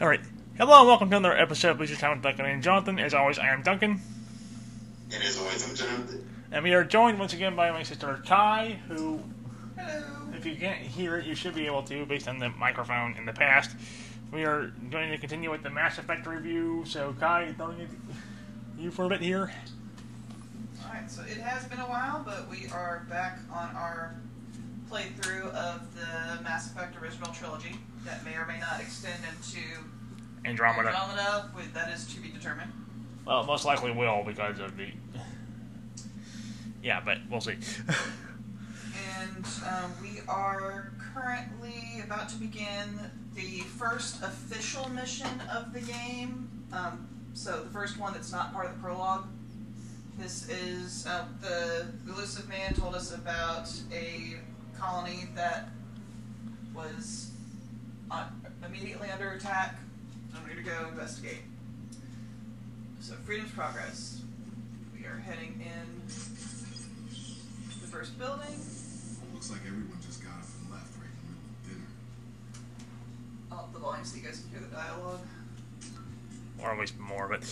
All right. Hello and welcome to another episode of Leisure Time with Duncan and Jonathan. As always, I am Duncan. And as always, I'm Jonathan. And we are joined once again by my sister Cai, who, Hello. if you can't hear it, you should be able to based on the microphone in the past. We are going to continue with the Mass Effect review. So, Cai, throwing it you for a bit here. Alright, so it has been a while, but we are back on our playthrough of the Mass Effect original trilogy that may or may not extend into Andromeda. Andromeda. With, that is to be determined. Well, most likely will because of the. Yeah, but we'll see. And um, we are currently about to begin the first official mission of the game. Um, so the first one that's not part of the prologue. This is uh, the Illusive Man told us about a colony that was uh, immediately under attack. I'm going to go investigate. So Freedom's Progress. We are heading in the first building. Looks like everyone just got up and left right in the middle of dinner. up the volume so you guys can hear the dialogue. or at least more, but.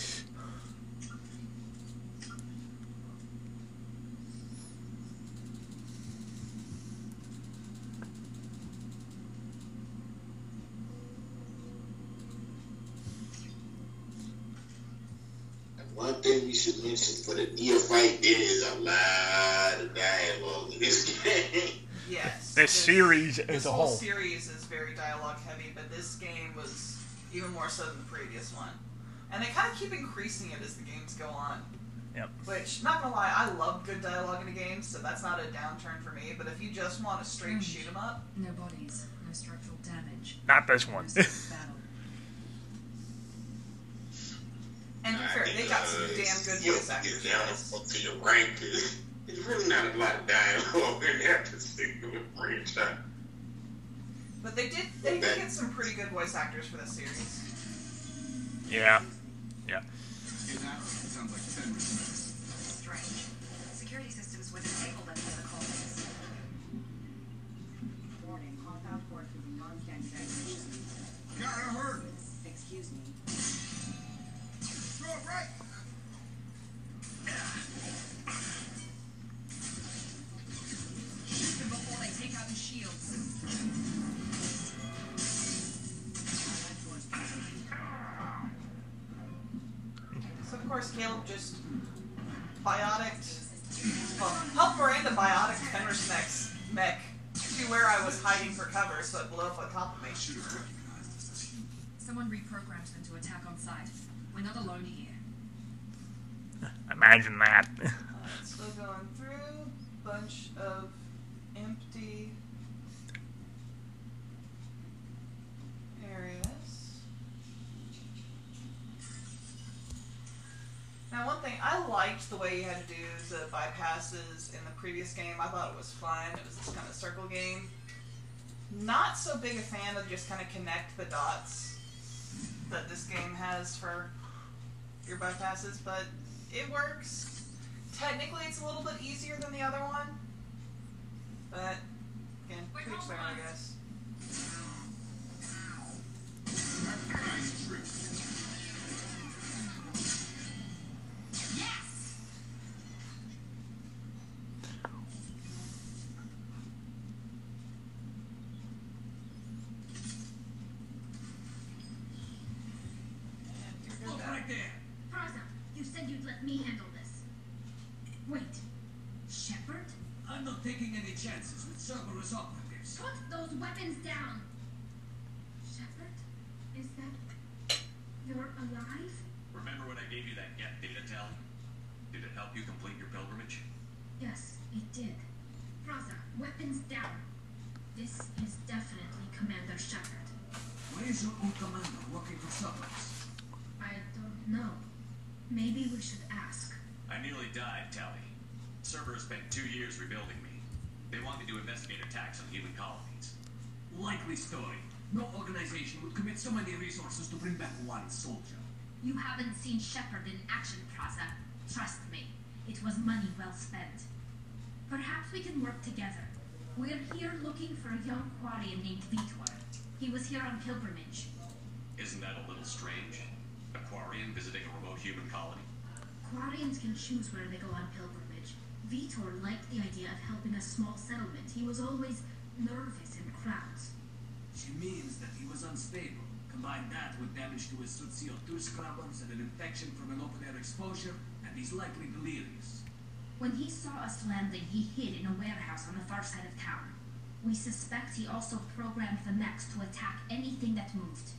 One thing we should mention for the neophyte, there is a lot of dialogue in this game. Yes. This series as a whole whole. series is very dialogue heavy, but this game was even more so than the previous one. And they kind of keep increasing it as the games go on. Yep. Which, not gonna lie, I love good dialogue in a game, so that's not a downturn for me. But if you just want a straight Mm. shoot 'em up, No bodies, no structural damage. Not this one. No sign of battle. And to be fair, they got some damn good voice actors. for down to your rank. It's really not a lot of dialogue in that particular franchise. But they did they did get some pretty good voice actors for this series. Yeah. Get Someone reprogrammed them to attack on sight. We're not alone here. Imagine that. Alright, still going through. Bunch of empty areas. Now, one thing I liked the way you had to do the bypasses in the previous game. I thought it was fun. It was this kind of circle game. Not so big a fan of just kind of connect the dots that this game has for your bypasses, but it works. Technically, it's a little bit easier than the other one, but again, Wait, to each hold their own. I guess. Story. No organization would commit so many resources to bring back one soldier. You haven't seen Shepard in action, Prazza. Trust me, it was money well spent. Perhaps we can work together. We're here looking for a young Quarian named Veetor. He was here on pilgrimage. Isn't that a little strange? A Quarian visiting a remote human colony? Quarians can choose where they go on pilgrimage. Veetor liked the idea of helping a small settlement. He was always nervous in crowds. She means that he was unstable. Combine that with damage to his suit CO2 scrubbers and an infection from an open air exposure, and he's likely delirious. When he saw us landing, he hid in a warehouse on the far side of town. We suspect he also programmed the mechs to attack anything that moved.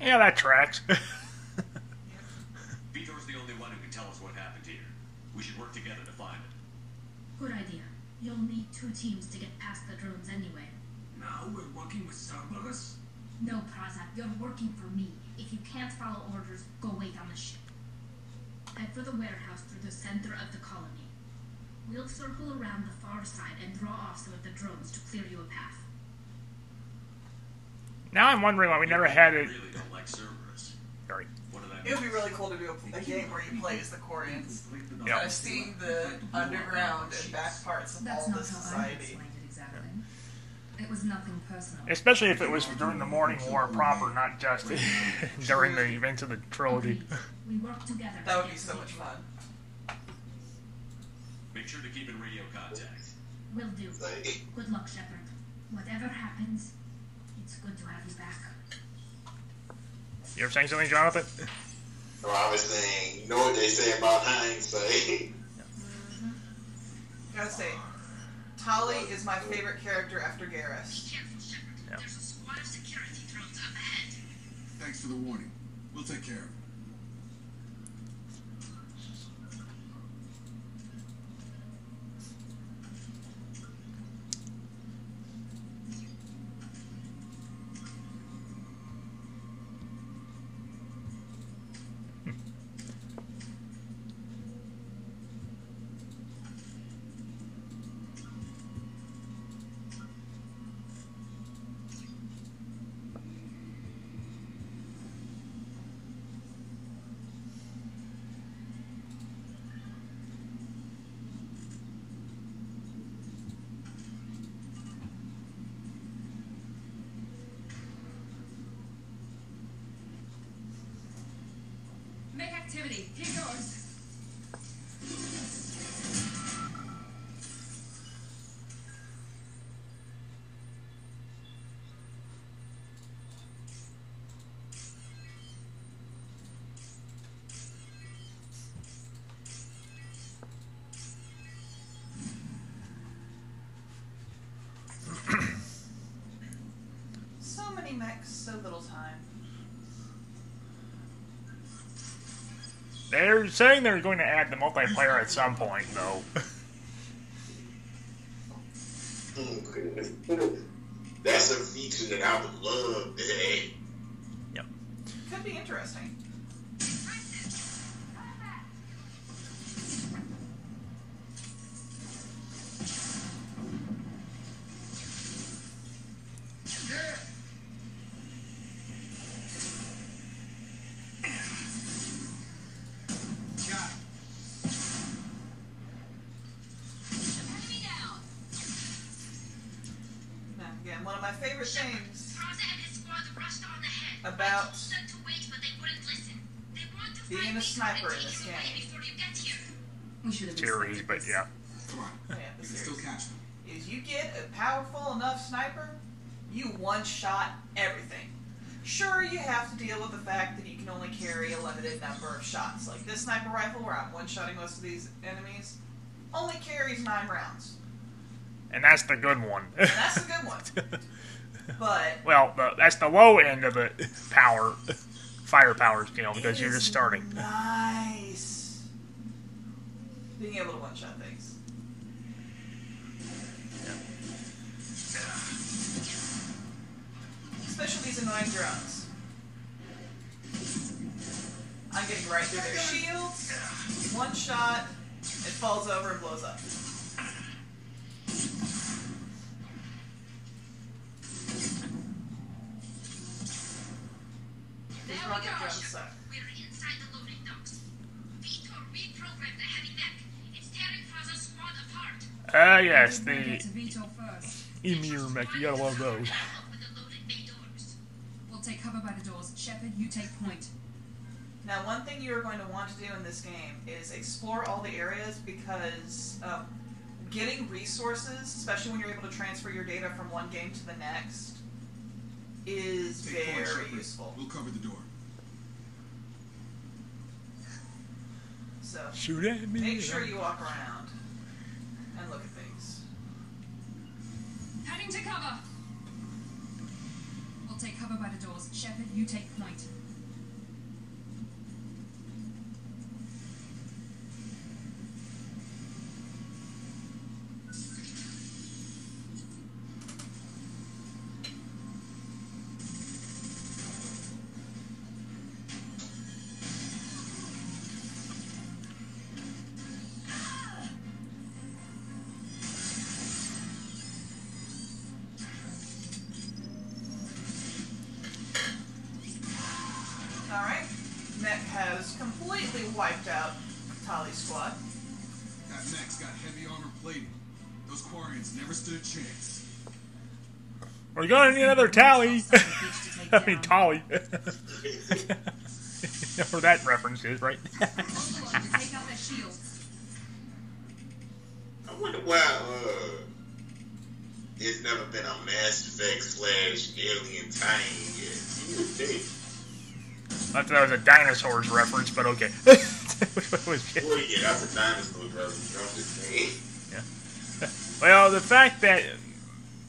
Yeah, that tracks. Veetor's the only one who can tell us what happened here. We should work together to find it. Good idea. You'll need two teams to get past the drones anyway. Now we're working with Cerberus? No, Prazza, you're working for me. If you can't follow orders, go wait on the ship. Head for the warehouse through the center of the colony. We'll circle around the far side and draw off some of the drones to clear you a path. now I'm wondering why we never had I it. really don't like Cerberus. Sorry. What did I It would be really cool to do a, a game where you play as the Quarians. Yeah. Kind of seeing the underground and back parts of That's all not this how I society. it exactly. It was nothing personal. Especially if it was during the morning war proper, not just during the events of the trilogy. We work together. That would be so much fun. Make sure to keep in radio contact. Will do. Good luck, Shepard. Whatever happens, it's good to have you back. You ever saying something, Jonathan? so I was saying, you know what they say about hindsight? Eh? Gotta say, Tali is my favorite character after Garrus. Careful, Shepard. Yeah. There's a squad of security drones up ahead. Thanks for the warning. We'll take care of it. Activity. Here goes. So many mechs, so little time. They're saying they're going to add the multiplayer at some point, though. That's a feature that I would love to have. Carry a limited number of shots. Like this sniper rifle, where I'm one shotting most of these enemies, only carries nine rounds. And that's the good one. And that's the good one. But well, the, that's the low end of the power, firepower scale because you're just starting. Nice. Being able to one shot things. Especially these annoying drones. I'm getting right through their shields. One shot, it falls over and blows up. These There rocket go. drones suck. We're inside the loading docks. Veetor reprogrammed the heavy mech. It's tearing Prazza's squad apart. Ah, yes, the get to Veetor first. YMIR mech. You gotta love those. Battle with the loaded bay doors. We'll take cover by the doors. Shepard, you take point. Now, one thing you're going to want to do in this game is explore all the areas because um, getting resources, especially when you're able to transfer your data from one game to the next, is Take very Shepard. useful. We'll cover the door. So Shoot at me. make sure you walk around and look at things. Heading to cover. We'll take cover by the doors. Shepard, you take point. We're gonna need another tally. Hostile bitch to take I mean, tally. Tolly. you know where that reference is, right? Overload to take out their shields. I wonder why uh, there's never been a Mass Effect slash Alien tie-in yet. You would think. I thought that was a dinosaurs reference, but okay. Was. Well, yeah, that's a dinosaur reference. I'm just saying. Well, the fact that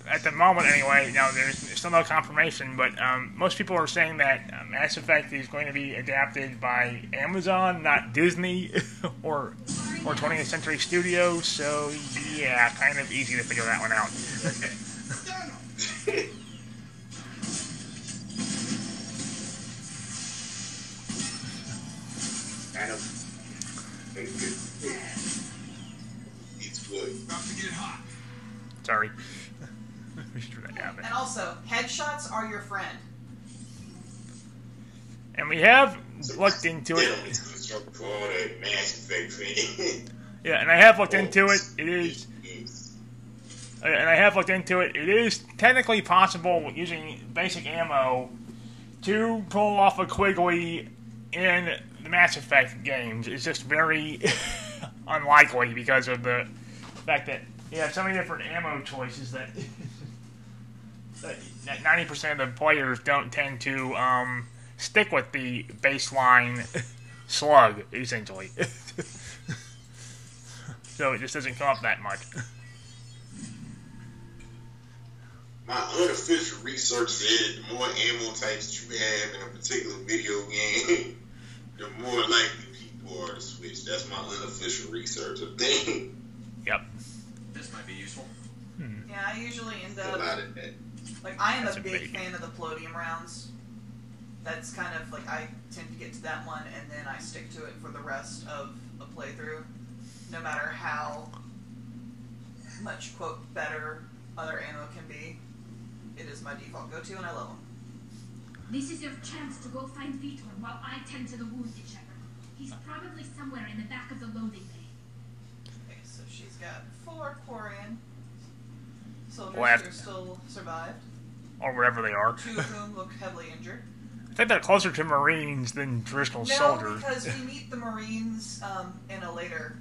at the moment, anyway, you know, there's still no confirmation, but um, most people are saying that uh, Mass Effect is going to be adapted by Amazon, not Disney or or 20th Century Studios. So yeah, kind of easy to figure that one out. kind of. It's good. About to get hot. Sorry. We should do that down And also, headshots are your friend. And we have looked into it. don't need to construct for all that Mass Effect thing. Yeah, and I have looked into it. It is Uh, and I have looked into it. It is technically possible using basic ammo to pull off a Quigley in the Mass Effect games. It's just very unlikely because of the fact that you have so many different ammo choices that that ninety percent of the players don't tend to um, stick with the baseline slug essentially. so it just doesn't come up that much. My unofficial research said the more ammo types you have in a particular video game, the more likely people are to switch. That's my unofficial research of thing. Yep. This might be useful. Yeah, I usually end up lot of that. Like I am That's a a big big- fan of the Plodium rounds. That's kind of like I tend to get to that one and then I stick to it for the rest of a playthrough, no matter how much quote better other ammo can be. It is my default go-to, and I love them. This is your chance to go find Veetor while I tend to the wounded Shepard. He's probably somewhere in the back of the loading bay. Okay, so she's got four Quarian soldiers Left. who still survived, Or whatever they are. two of whom look heavily injured. I think they're closer to Marines than traditional No, soldiers. because we meet the Marines um, in a later.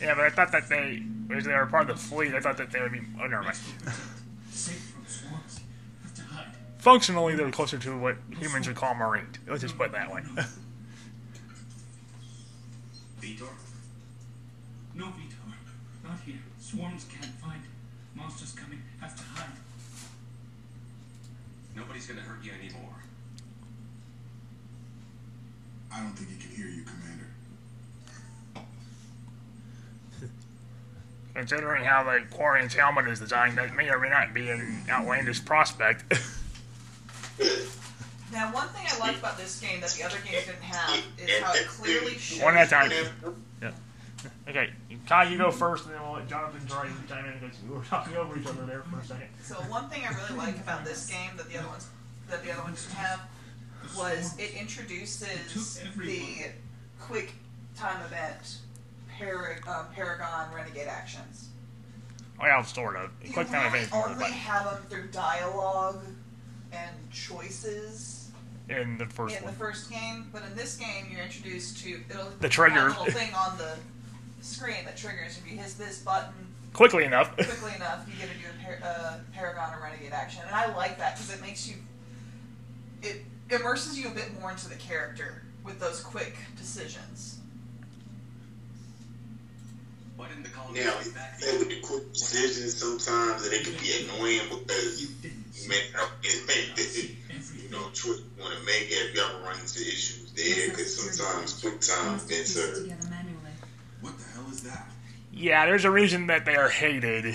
Yeah, but I thought that they, as they were part of the fleet, I thought that they would be. Oh, never mind. Safe from swarms. Have to hide. Functionally, they're closer to what humans would call Marines. Let's just put it that way. Veetor? No, Veetor. Not here. Swarms can't find. Monsters coming. Have to hide. Nobody's gonna hurt you anymore. I don't think he can hear you, Commander. Considering how the Quarian's helmet is designed, that may or may not be an outlandish prospect. Now, one thing I like about this game that the other games didn't have is how it clearly shows. One at a time. Yeah. Okay, Cai, you go first, and then we'll let Jonathan try and chime in because we were talking over each other there for a second. So one thing I really like about this game that the other ones that the other ones didn't have was it introduces the quick time event Parag- um, Paragon Renegade actions. Well, sort of. You Quick time really event, part of only have them through dialogue and choices in the first in the first game, but in this game you're introduced to it'll The trigger. have a little thing on the screen that triggers if you hit this button Quickly enough. quickly enough, you get to do a par- uh, Paragon or Renegade action, and I like that because it makes you it immerses you a bit more into the character with those quick decisions. Why didn't the colony Now, fight back that with the quick decisions sometimes that it can be annoying because You didn't you may make the you know choice you want to make if you ever run into issues there because sometimes quick time Must have pieced events it are together manually. What the hell is that? Yeah, there's a reason that they are hated.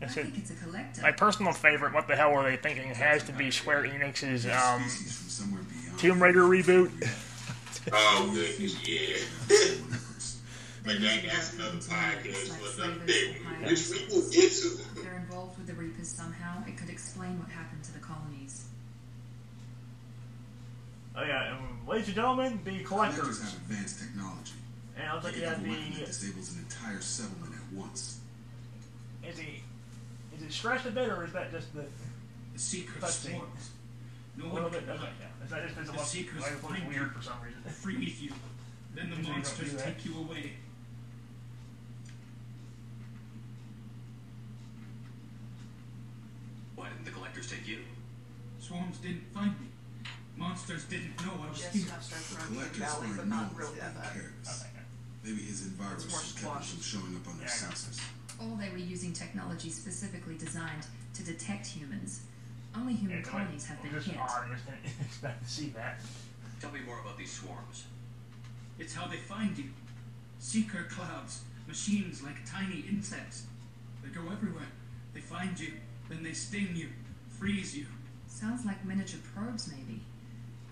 I think it's a collector. My personal favorite, what the hell were they thinking, has to be Square Enix's um, Species from somewhere beyond. Tomb Raider reboot. oh goodness yeah. But that, that's another podcast for another day, which we will get to. They're involved with the Reapers somehow, it could explain what happened to the colonies. Oh yeah, and ladies and gentlemen, the Collectors collectors. have advanced technology. And I was They looking can at have a weapon that the. disables an entire settlement at once. Is he? Is it stretched a bit, or is that just the The secret Cutscene. swarms. No a one little can bit? Okay, yeah. Is that just The visible? secrets Like, it find weird you. for some reason. freeze you. Then the monsters do that. take you away. Why didn't the collectors take you? Swarms didn't find me. Monsters didn't know I was Just here. The collectors Valley, aren't but known really that bad. careless. Okay. Maybe his environs It's just kept him from showing up on their Yeah, I senses. Or they were using technology specifically designed to detect humans. Only human Yeah, colonies have been just hit. odd. I just didn't expect to see that. Tell me more about these swarms. It's how they find you. Seeker clouds, machines like tiny insects. They go everywhere. They find you, then they sting you, freeze you. Sounds like miniature probes, maybe.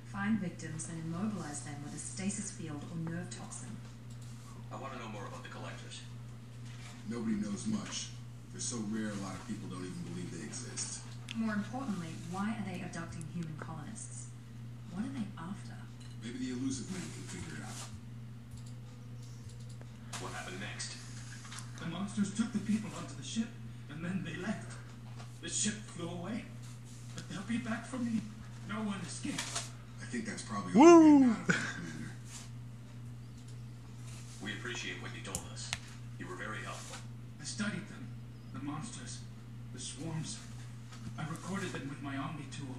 Find victims and immobilize them with a stasis field or nerve toxin. I want to know more about the collectors. Nobody knows much. They're so rare, a lot of people don't even believe they exist. More importantly, why are they abducting human colonists? What are they after? Maybe the Illusive Man can figure it out. What happened next? The monsters took the people onto the ship, and then they left. The ship flew away. But they'll be back for me. No one escaped. I think that's probably all Woo! getting out of it, Commander. We appreciate what you told us. You were very helpful. I studied them. The monsters. The swarms. I recorded them with my Omni tool.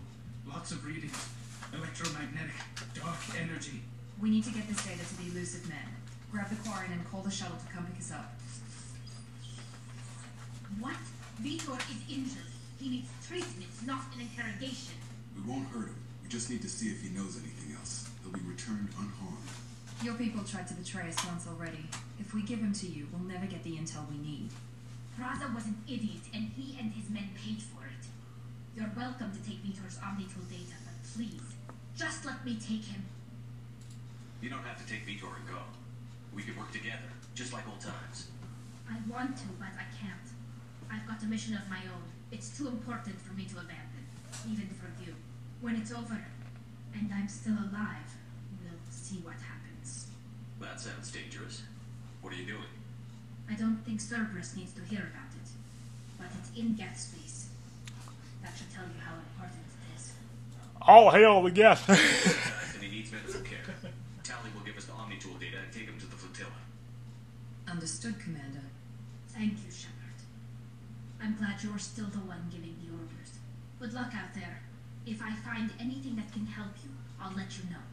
Lots of readings. Electromagnetic. Dark energy. We need to get this data to the elusive men. Grab the Quarian and call the shuttle to come pick us up. What? Veetor is injured. He needs treatment, not an interrogation. We won't hurt him. We just need to see if he knows anything else. He'll be returned unharmed. Your people tried to betray us once already. If we give him to you, we'll never get the intel we need. Prazza was an idiot, and he and his men paid for it. You're welcome to take Veetor's Omnitool data, but please, just let me take him. You don't have to take Veetor and go. We can work together, just like old times. I want to, but I can't. I've got a mission of my own. It's too important for me to abandon, even for you. When it's over, and I'm still alive, we'll see what happens. That sounds dangerous. What are you doing? I don't think Cerberus needs to hear about it, but it's in Geth space. That should tell you how important it is. All hail the guest. and he needs medical care. Tali will give us the Omni Tool data and take him to the flotilla. Understood, Commander. Thank you, Shepard. I'm glad you're still the one giving the orders. Good luck out there. If I find anything that can help you, I'll let you know.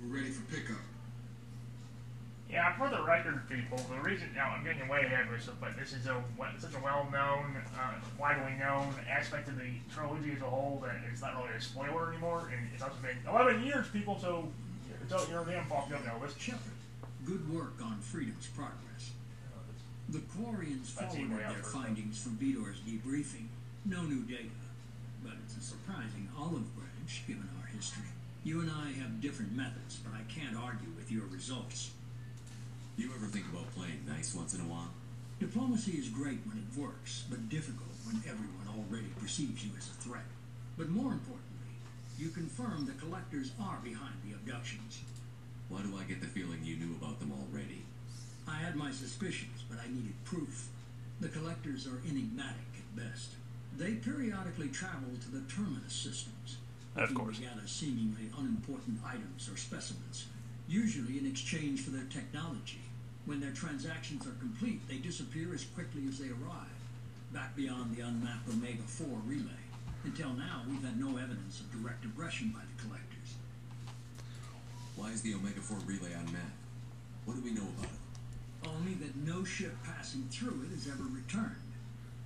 We're ready for pickup. Yeah, for the record, people, the reason now I'm getting way ahead of myself, but this is a such a well-known, uh, widely known aspect of the trilogy as a whole that it's not really a spoiler anymore, and it's also been 11 years, people. So don't you're a damn fault you know this. Shepard, good work on Freedom's progress. The Quarians forwarded their findings from Veetor's debriefing. No new data, but it's a surprising olive branch given our history. You and I have different methods, but I can't argue with your results. You ever think about playing nice once in a while? Diplomacy is great when it works, but difficult when everyone already perceives you as a threat. But more importantly, you confirm the collectors are behind the abductions. Why do I get the feeling you knew about them already? I had my suspicions, but I needed proof. The collectors are enigmatic at best. They periodically travel to the terminus systems, Of looking course. to gather seemingly unimportant items or specimens, usually in exchange for their technology. When their transactions are complete, they disappear as quickly as they arrive, back beyond the unmapped Omega 4 relay. Until now, we've had no evidence of direct aggression by the collectors. Why is the Omega 4 relay unmapped? What do we know about it? Only that no ship passing through it has ever returned.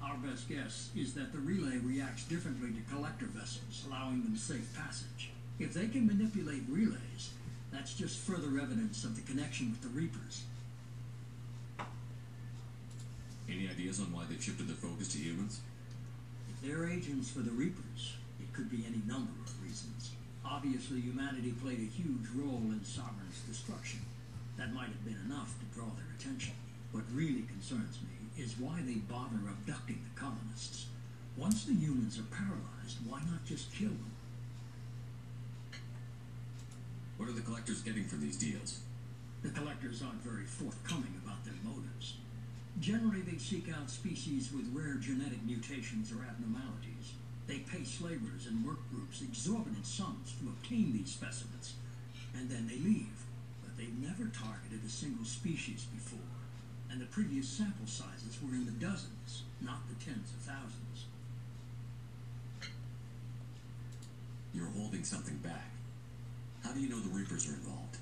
Our best guess is that the relay reacts differently to collector vessels, allowing them safe passage. If they can manipulate relays, that's just further evidence of the connection with the Reapers. Any ideas on why they've shifted their focus to humans? If they're agents for the Reapers, it could be any number of reasons. Obviously, humanity played a huge role in Sovereign's destruction. That might have been enough to draw their attention. What really concerns me is why they bother abducting the colonists. Once the humans are paralyzed, why not just kill them? What are the collectors getting from these deals? The collectors aren't very forthcoming about their motives. Generally, they seek out species with rare genetic mutations or abnormalities. They pay slavers and work groups exorbitant sums to obtain these specimens, and then they leave. But they've never targeted a single species before, and the previous sample sizes were in the dozens, not the tens of thousands. You're holding something back. How do you know the Reapers are involved?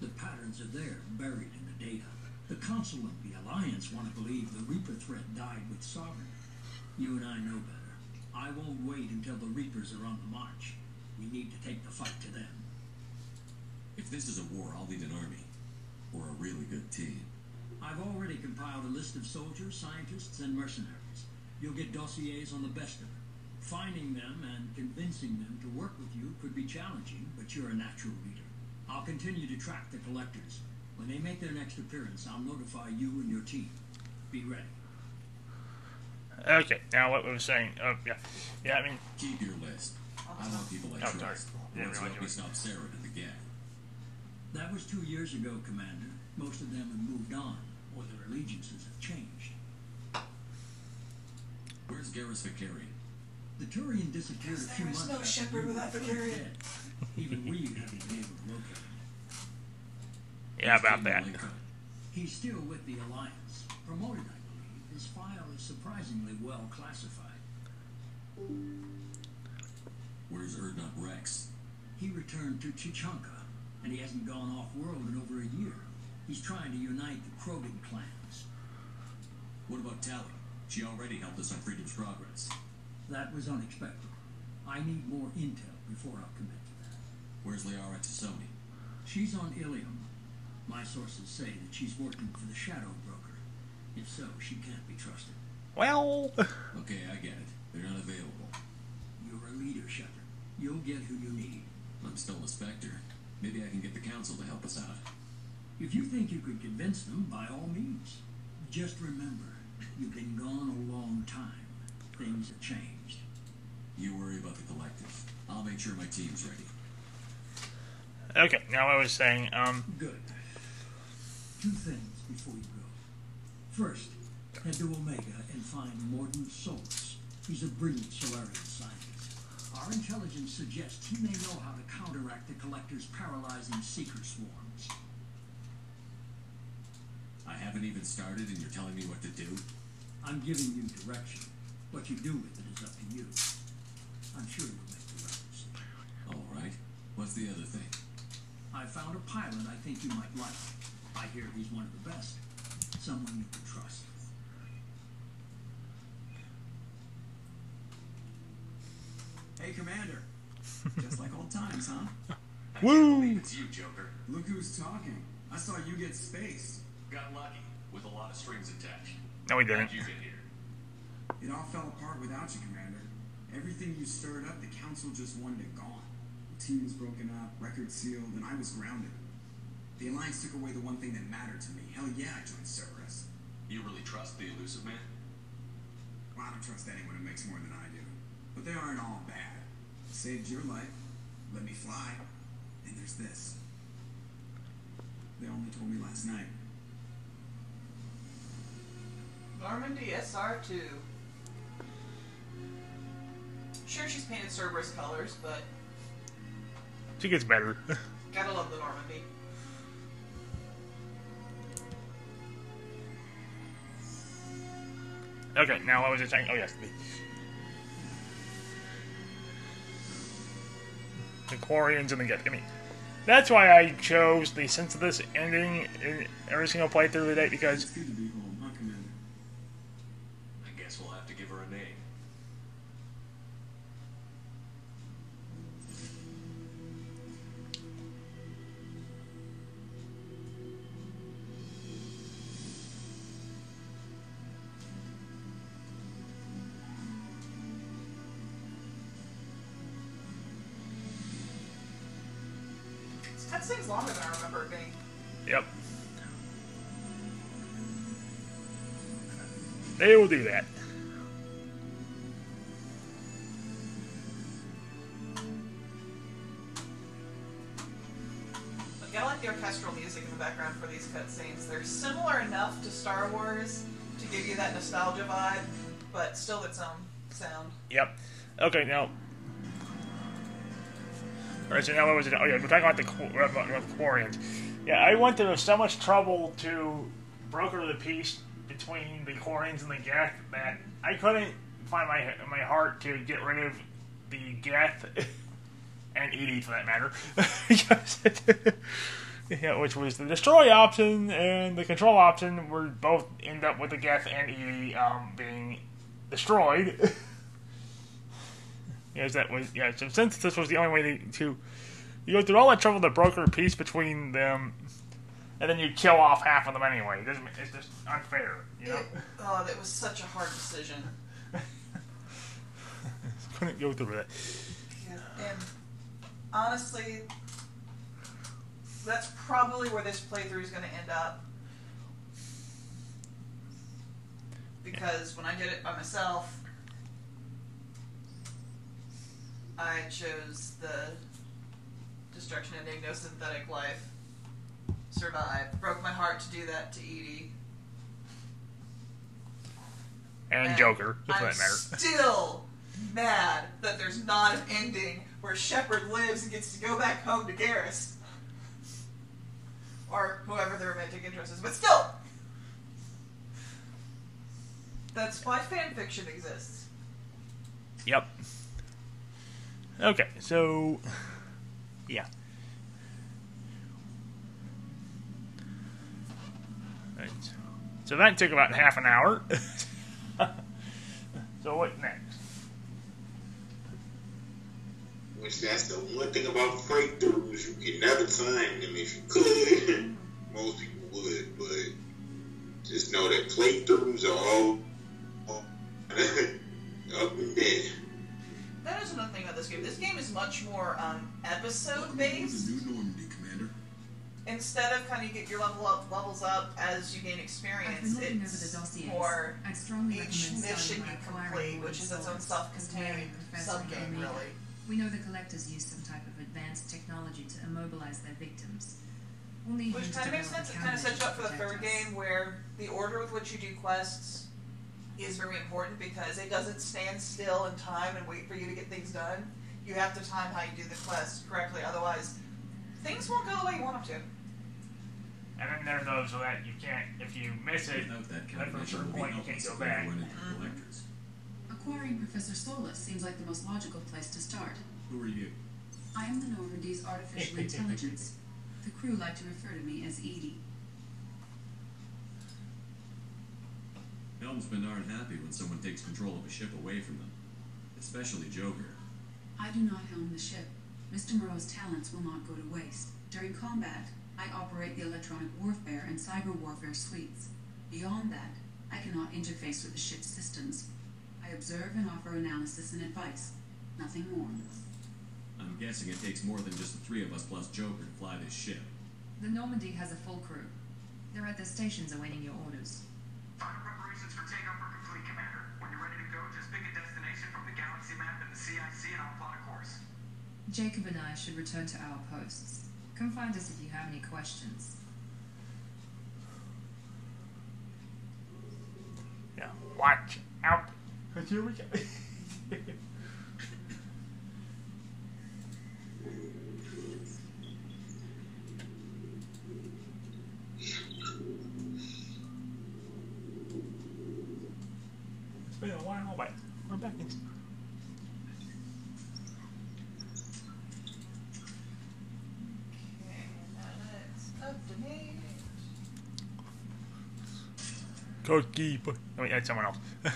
The patterns are there, buried in the data. The Council and the Alliance want to believe the Reaper threat died with Sovereign. You and I know better. I won't wait until the Reapers are on the march. We need to take the fight to them. If this is a war, I'll lead an army. Or a really good team. I've already compiled a list of soldiers, scientists, and mercenaries. You'll get dossiers on the best of them. Finding them and convincing them to work with you could be challenging, but you're a natural leader. I'll continue to track the collectors. When they make their next appearance, I'll notify you and your team. Be ready. Okay, now what we were saying. Oh, yeah. Yeah, I mean, Keep your list. I want people I Oh, trust. Didn't Ones realize who help you me stop Saren and the gang. That was two years ago, Commander. Most of them have moved on, or their allegiances have changed. Where's Garrus Vakarian? The Turian disappeared a few There is months no after Shepard you without were Vakarian. Even we haven't been able to locate him. Yeah, about that. He's still with the Alliance. Promoted, I believe. His file is surprisingly well classified. Where's Urdnot Wrex? He returned to Tuchanka, and he hasn't gone off-world in over a year. He's trying to unite the Krogan clans. What about Tali? She already helped us on Freedom's Progress. That was unexpected. I need more intel before I'll commit to that. Where's Liara T'Soni? She's on Ilium. My sources say that she's working for the Shadow Broker. If so, she can't be trusted. Well, Okay, I get it. They're not available. You're a leader, Shepard. You'll get who you need. I'm still a Spectre. Maybe I can get the Council to help us out. If you think you could convince them, by all means. Just remember, you've been gone a long time. Things have changed. You worry about the collective. I'll make sure my team's ready. okay, now I was saying, um, Good. Two things before you go. First, head to Omega and find Mordin Solus. He's a brilliant Salarian scientist. Our intelligence suggests he may know how to counteract the Collector's paralyzing seeker swarms. I haven't even started and you're telling me what to do? I'm giving you direction. What you do with it is up to you. I'm sure you'll make the right decision. All right. What's the other thing? I found a pilot I think you might like. I hear he's one of the best. Someone you can trust. Hey, Commander. Just like old times, huh? Woo! it's you, Joker. Look who's talking. I saw you get spaced. Got lucky with a lot of strings attached. no, we didn't. You get here? It all fell apart without you, Commander. Everything you stirred up, the Council just wanted it gone. The team was broken up, record sealed, and I was grounded. The Alliance took away the one thing that mattered to me. Hell yeah, I joined Cerberus. You really trust the Illusive Man? Well, I don't trust anyone who makes more than I do. But they aren't all bad. Saved your life, let me fly, and there's this. They only told me last night. Normandy SR2. Sure, she's painted Cerberus colors, but She gets better. gotta love the Normandy. Okay, now what was it saying? Oh yes, the, the Quarians and the Geth. I that's why I chose the sense of this ending in every single playthrough today because They will do that. Like, I like the orchestral music in the background for these cutscenes. They're similar enough to Star Wars to give you that nostalgia vibe, but still its own sound. Yep. Okay, now. Alright, so now what was it? Oh, yeah, we're talking about the, uh, the Quarians. Yeah, I went through so much trouble to broker the peace between the Quarians and the Geth that I couldn't find my my heart to get rid of the Geth and EDI, for that matter. Yeah, which was the destroy option and the control option were both end up with the Geth and EDI um, being destroyed. Yes, that was yeah. So since this was the only way to, to you go through all that trouble to broker peace between them, and then you kill off half of them anyway. It doesn't, it's just unfair, you know. It, oh, that was such a hard decision. Couldn't go through that. Yeah, and honestly, that's probably where this playthrough is going to end up. Because when I did it by myself, I chose the destruction ending, no synthetic life. Survive. Broke my heart to do that to EDI. And Joker, for that matter. still mad that there's not an ending where Shepard lives and gets to go back home to Garrus. Or whoever the romantic interest is. But still! That's why fan fiction exists. Yep. Okay, so yeah. Right. So that took about half an hour. so what next? Which that's the one thing about breakthroughs. You can never time them. If you could, most people would, but just know that playthroughs are all up and down. That is another thing about this game. This game is much more um, episode based. Instead of kind of get your level up, levels up as you gain experience, I've been looking over it's the dossiers. more I'd strongly each mission you complete, which is its own self-contained sub-game, really. We know the collectors use some type of advanced technology to immobilize their victims. We'll Which kind of makes sense. It kind of sets you up for the third us. game, where the order with which you do quests is very important because it doesn't stand still in time and wait for you to get things done. You have to time how you do the quests correctly, otherwise, things won't go the way you want them to. And then there's those so that you can't if you miss it Without that at a combination, certain it point you can't go back. went collectors. Acquiring Professor Solus seems like the most logical place to start. Who are you? I am the Normandy's artificial intelligence. The crew like to refer to me as EDI. Helmsmen aren't happy when someone takes control of a ship away from them, especially Joker. I do not helm the ship. Mr. Moreau's talents will not go to waste. During combat, I operate the electronic warfare and cyber warfare suites. Beyond that, I cannot interface with the ship's systems. I observe and offer analysis and advice. Nothing more. I'm guessing it takes more than just the three of us plus Joker to fly this ship. The Normandy has a full crew. They're at their stations awaiting your orders. Final preparations for takeoff are complete, Commander. When you're ready to go, just pick a destination from the galaxy map and the CIC and I'll plot a course. Jacob and I should return to our posts. Come find us if you have any questions. Yeah, watch out. Here we go. Wait, why am I? We're back in. Oh, wait, that's someone else.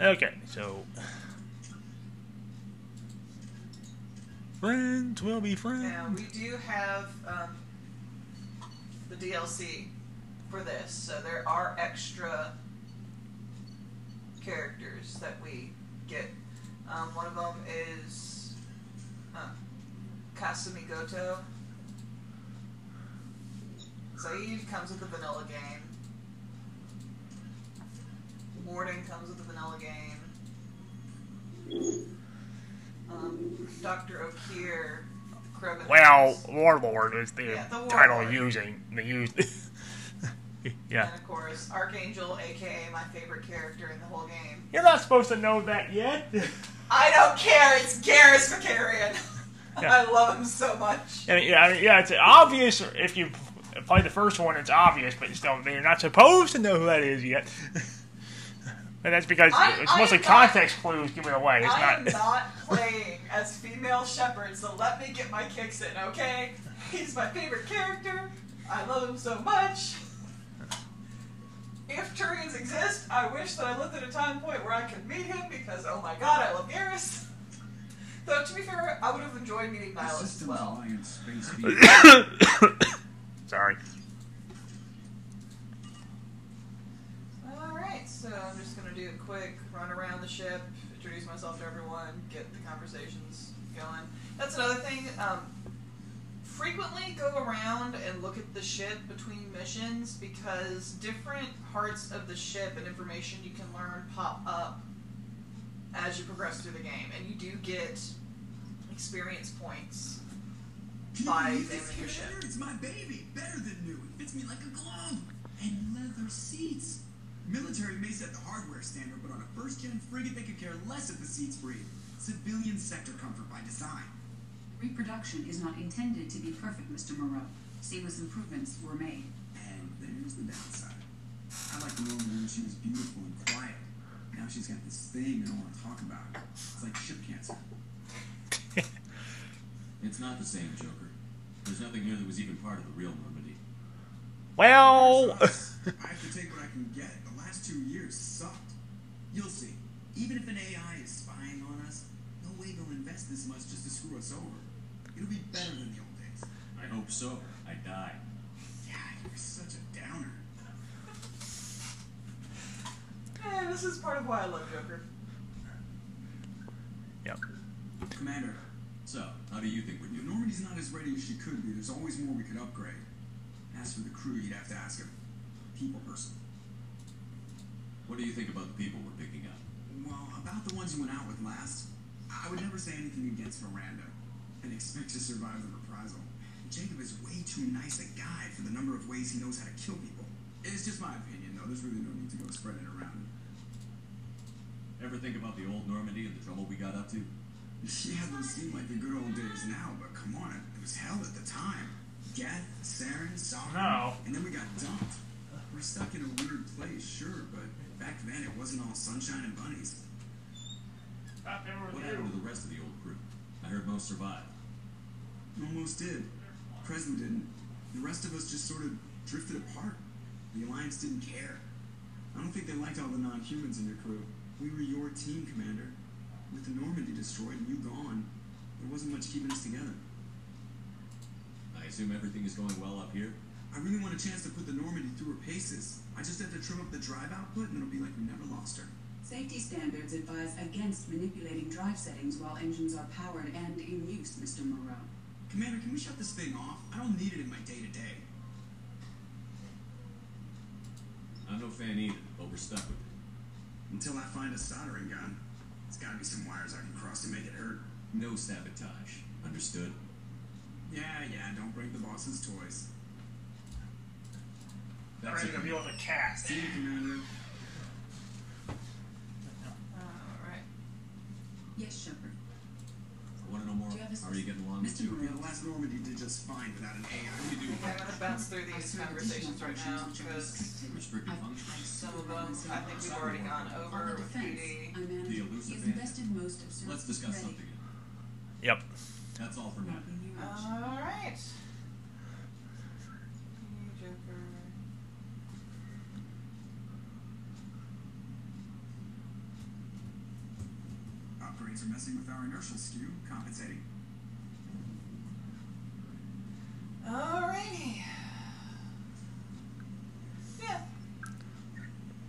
okay, so. Friends will be friends. Now we do have um, the DLC for this, so there are extra characters that we get. Um, one of them is uh, Kasumi Goto. Zaeed comes with the vanilla game. Warden comes with the vanilla game. Um, Dr. Krogan. Well, Warlord is the Yeah, the title Warlord. using the use. yeah. And of course, Archangel, aka my favorite character in the whole game. You're not supposed to know that yet. I don't care, it's Garrus Vakarian. Yeah. I love him so much. Mean, yeah, I mean, yeah, it's obvious if you play the first one. It's obvious, but still, they're not supposed to know who that is yet. and that's because I- it's I mostly am not- context clues give it away. It's I am not. not playing as female Shepard, so let me get my kicks in, okay? He's my favorite character. I love him so much. If Turians exist, I wish that I lived at a time point where I could meet him because, oh my god, I love Garrus. Though, to be fair, I would have enjoyed meeting The Nihlus as well. Sorry. Alright, so I'm just gonna do a quick run around the ship, introduce myself to everyone, get the conversations going. That's another thing. Um, frequently go around and look at the ship between missions because different parts of the ship and information you can learn pop up as you progress through the game, and you do get experience points by ship. It's my baby. Better than new. It fits me like a glove. And leather seats. Military may set the hardware standard, but on a first gen frigate, they could care less if the seats breathe. Civilian sector comfort by design. Reproduction is not intended to be perfect, Mr. Moreau. Seamless improvements were made. And there's the downside. I like the Norman when she was beautiful and quiet. Now she's got this thing I don't want to talk about. It's like ship cancer. It's not the same, Joker. There's nothing here that was even part of the real Normandy. Well. I have to take what I can get. The last two years sucked. You'll see. Even if an AI is spying on us, no way they'll invest this much just to screw us over. It'll be better than the old days. I hope so. I die. Yeah, you're such a downer. Eh, this is part of why I love Joker. Yep. Commander, So, how do you think we're doing? Normandy's not as ready as she could be, there's always more we could upgrade. As for the crew, you'd have to ask a people person. What do you think about the people we're picking up? Well, about the ones you went out with last, I would never say anything against Miranda and expect to survive the reprisal. Jacob is way too nice a guy for the number of ways he knows how to kill people. It's just my opinion, though. There's really no need to go spreading it around. Ever think about the old Normandy and the trouble we got up to? Yeah, those seem like the good old days now, but come on, it, was hell at the time. Geth, Saren, Sodom, No. and then we got dumped. We're stuck in a weird place, sure, but back then it wasn't all sunshine and bunnies. What happened to the rest of the old crew? I heard most survived. Almost did. Pressly didn't. The rest of us just sort of drifted apart. The Alliance didn't care. I don't think they liked all the non-humans in your crew. We were your team, Commander. With the Normandy destroyed and you gone, there wasn't much keeping us together. I assume everything is going well up here? I really want a chance to put the Normandy through her paces. I just have to trim up the drive output and it'll be like we never lost her. Safety standards advise against manipulating drive settings while engines are powered and in use, Mr. Moreau. Commander, can we shut this thing off? I don't need it in my day-to-day. I'm no fan either, but we're stuck with it. Until I find a soldering gun. There's gotta be some wires I can cross to make it hurt. No sabotage. Understood? Yeah, yeah, don't break the boss's toys. That's Ready it. to deal with a cat. See you, Commander. Alright. Yes, Shepard. I want to know more. You How are you getting along? Mr. Moreau, pass Normandy did just fine without an AI. What do you do? I'm gonna bounce through these conversations right now because Restricted functions? some of them I think we've already gone On over the with defense, PD. I manage. The Illusive He has invested most of Let's discuss Ready. something. Yep. That's all for now. Not being you much. All right. Joker. Upgrades are messing with our inertial skew, compensating. Alrighty. Yeah.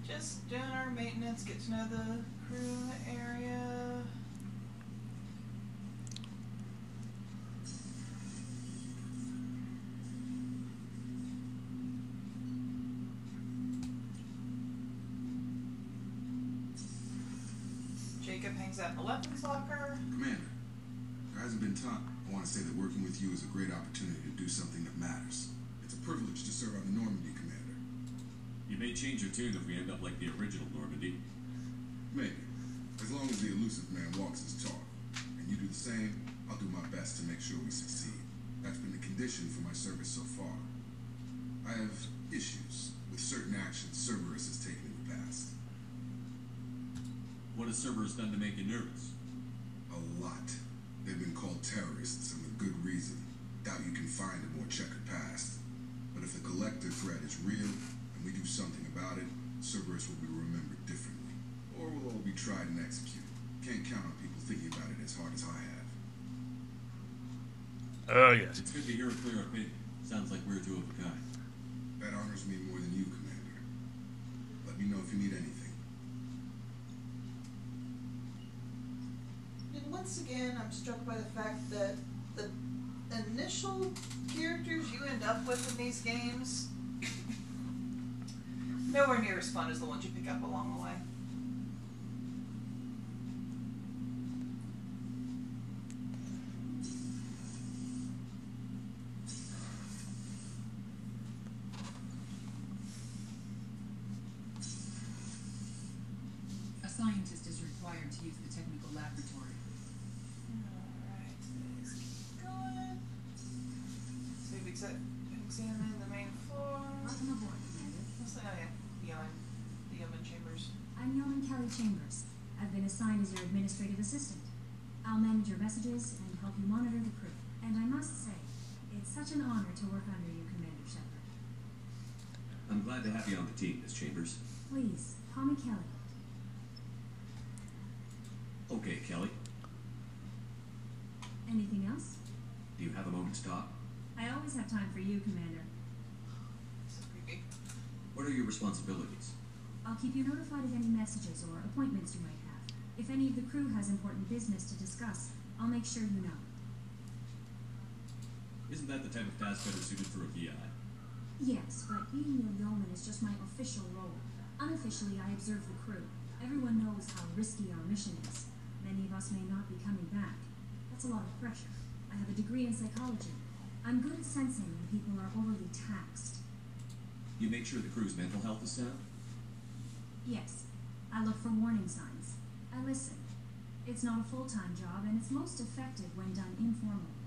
Just doing our maintenance, get to know the crew area. Jacob hangs out in the weapons locker. Commander, guys have been time. I want to say that working with you is a great opportunity to do something that matters. It's a privilege to serve on the Normandy, Commander. You may change your tune if we end up like the original Normandy. Maybe. As long as the Illusive Man walks his talk. And you do the same, I'll do my best to make sure we succeed. That's been the condition for my service so far. I have issues with certain actions Cerberus has taken in the past. What has Cerberus done to make you nervous? A lot. They've been called terrorists, and with good reason. Doubt you can find a more checkered past. But if the Collector threat is real, and we do something about it, Cerberus will be remembered differently. Or we'll all be tried and executed. Can't count on people thinking about it as hard as I have. Oh yes. It's good to hear a clear opinion. Sounds like we're two of a kind. That honors me more than you, Commander. Let me know if you need anything. And once again, I'm struck by the fact that the initial characters you end up with in these games nowhere near as fun as the ones you pick up along the way. Administrative assistant. I'll manage your messages and help you monitor the crew. And I must say, it's such an honor to work under you, Commander Shepard. I'm glad to have you on the team, Miss Chambers. Please, call me Kelly. Okay, Kelly. Anything else? Do you have a moment to talk? I always have time for you, Commander. What are your responsibilities? I'll keep you notified of any messages or appointments you might. If any of the crew has important business to discuss, I'll make sure you know. Isn't that the type of task better suited for a VI? Yes, but being your yeoman is just my official role. Unofficially, I observe the crew. Everyone knows how risky our mission is. Many of us may not be coming back. That's a lot of pressure. I have a degree in psychology. I'm good at sensing when people are overly taxed. You make sure the crew's mental health is sound? Yes, I look for warning signs. I listen. It's not a full-time job, and it's most effective when done informally.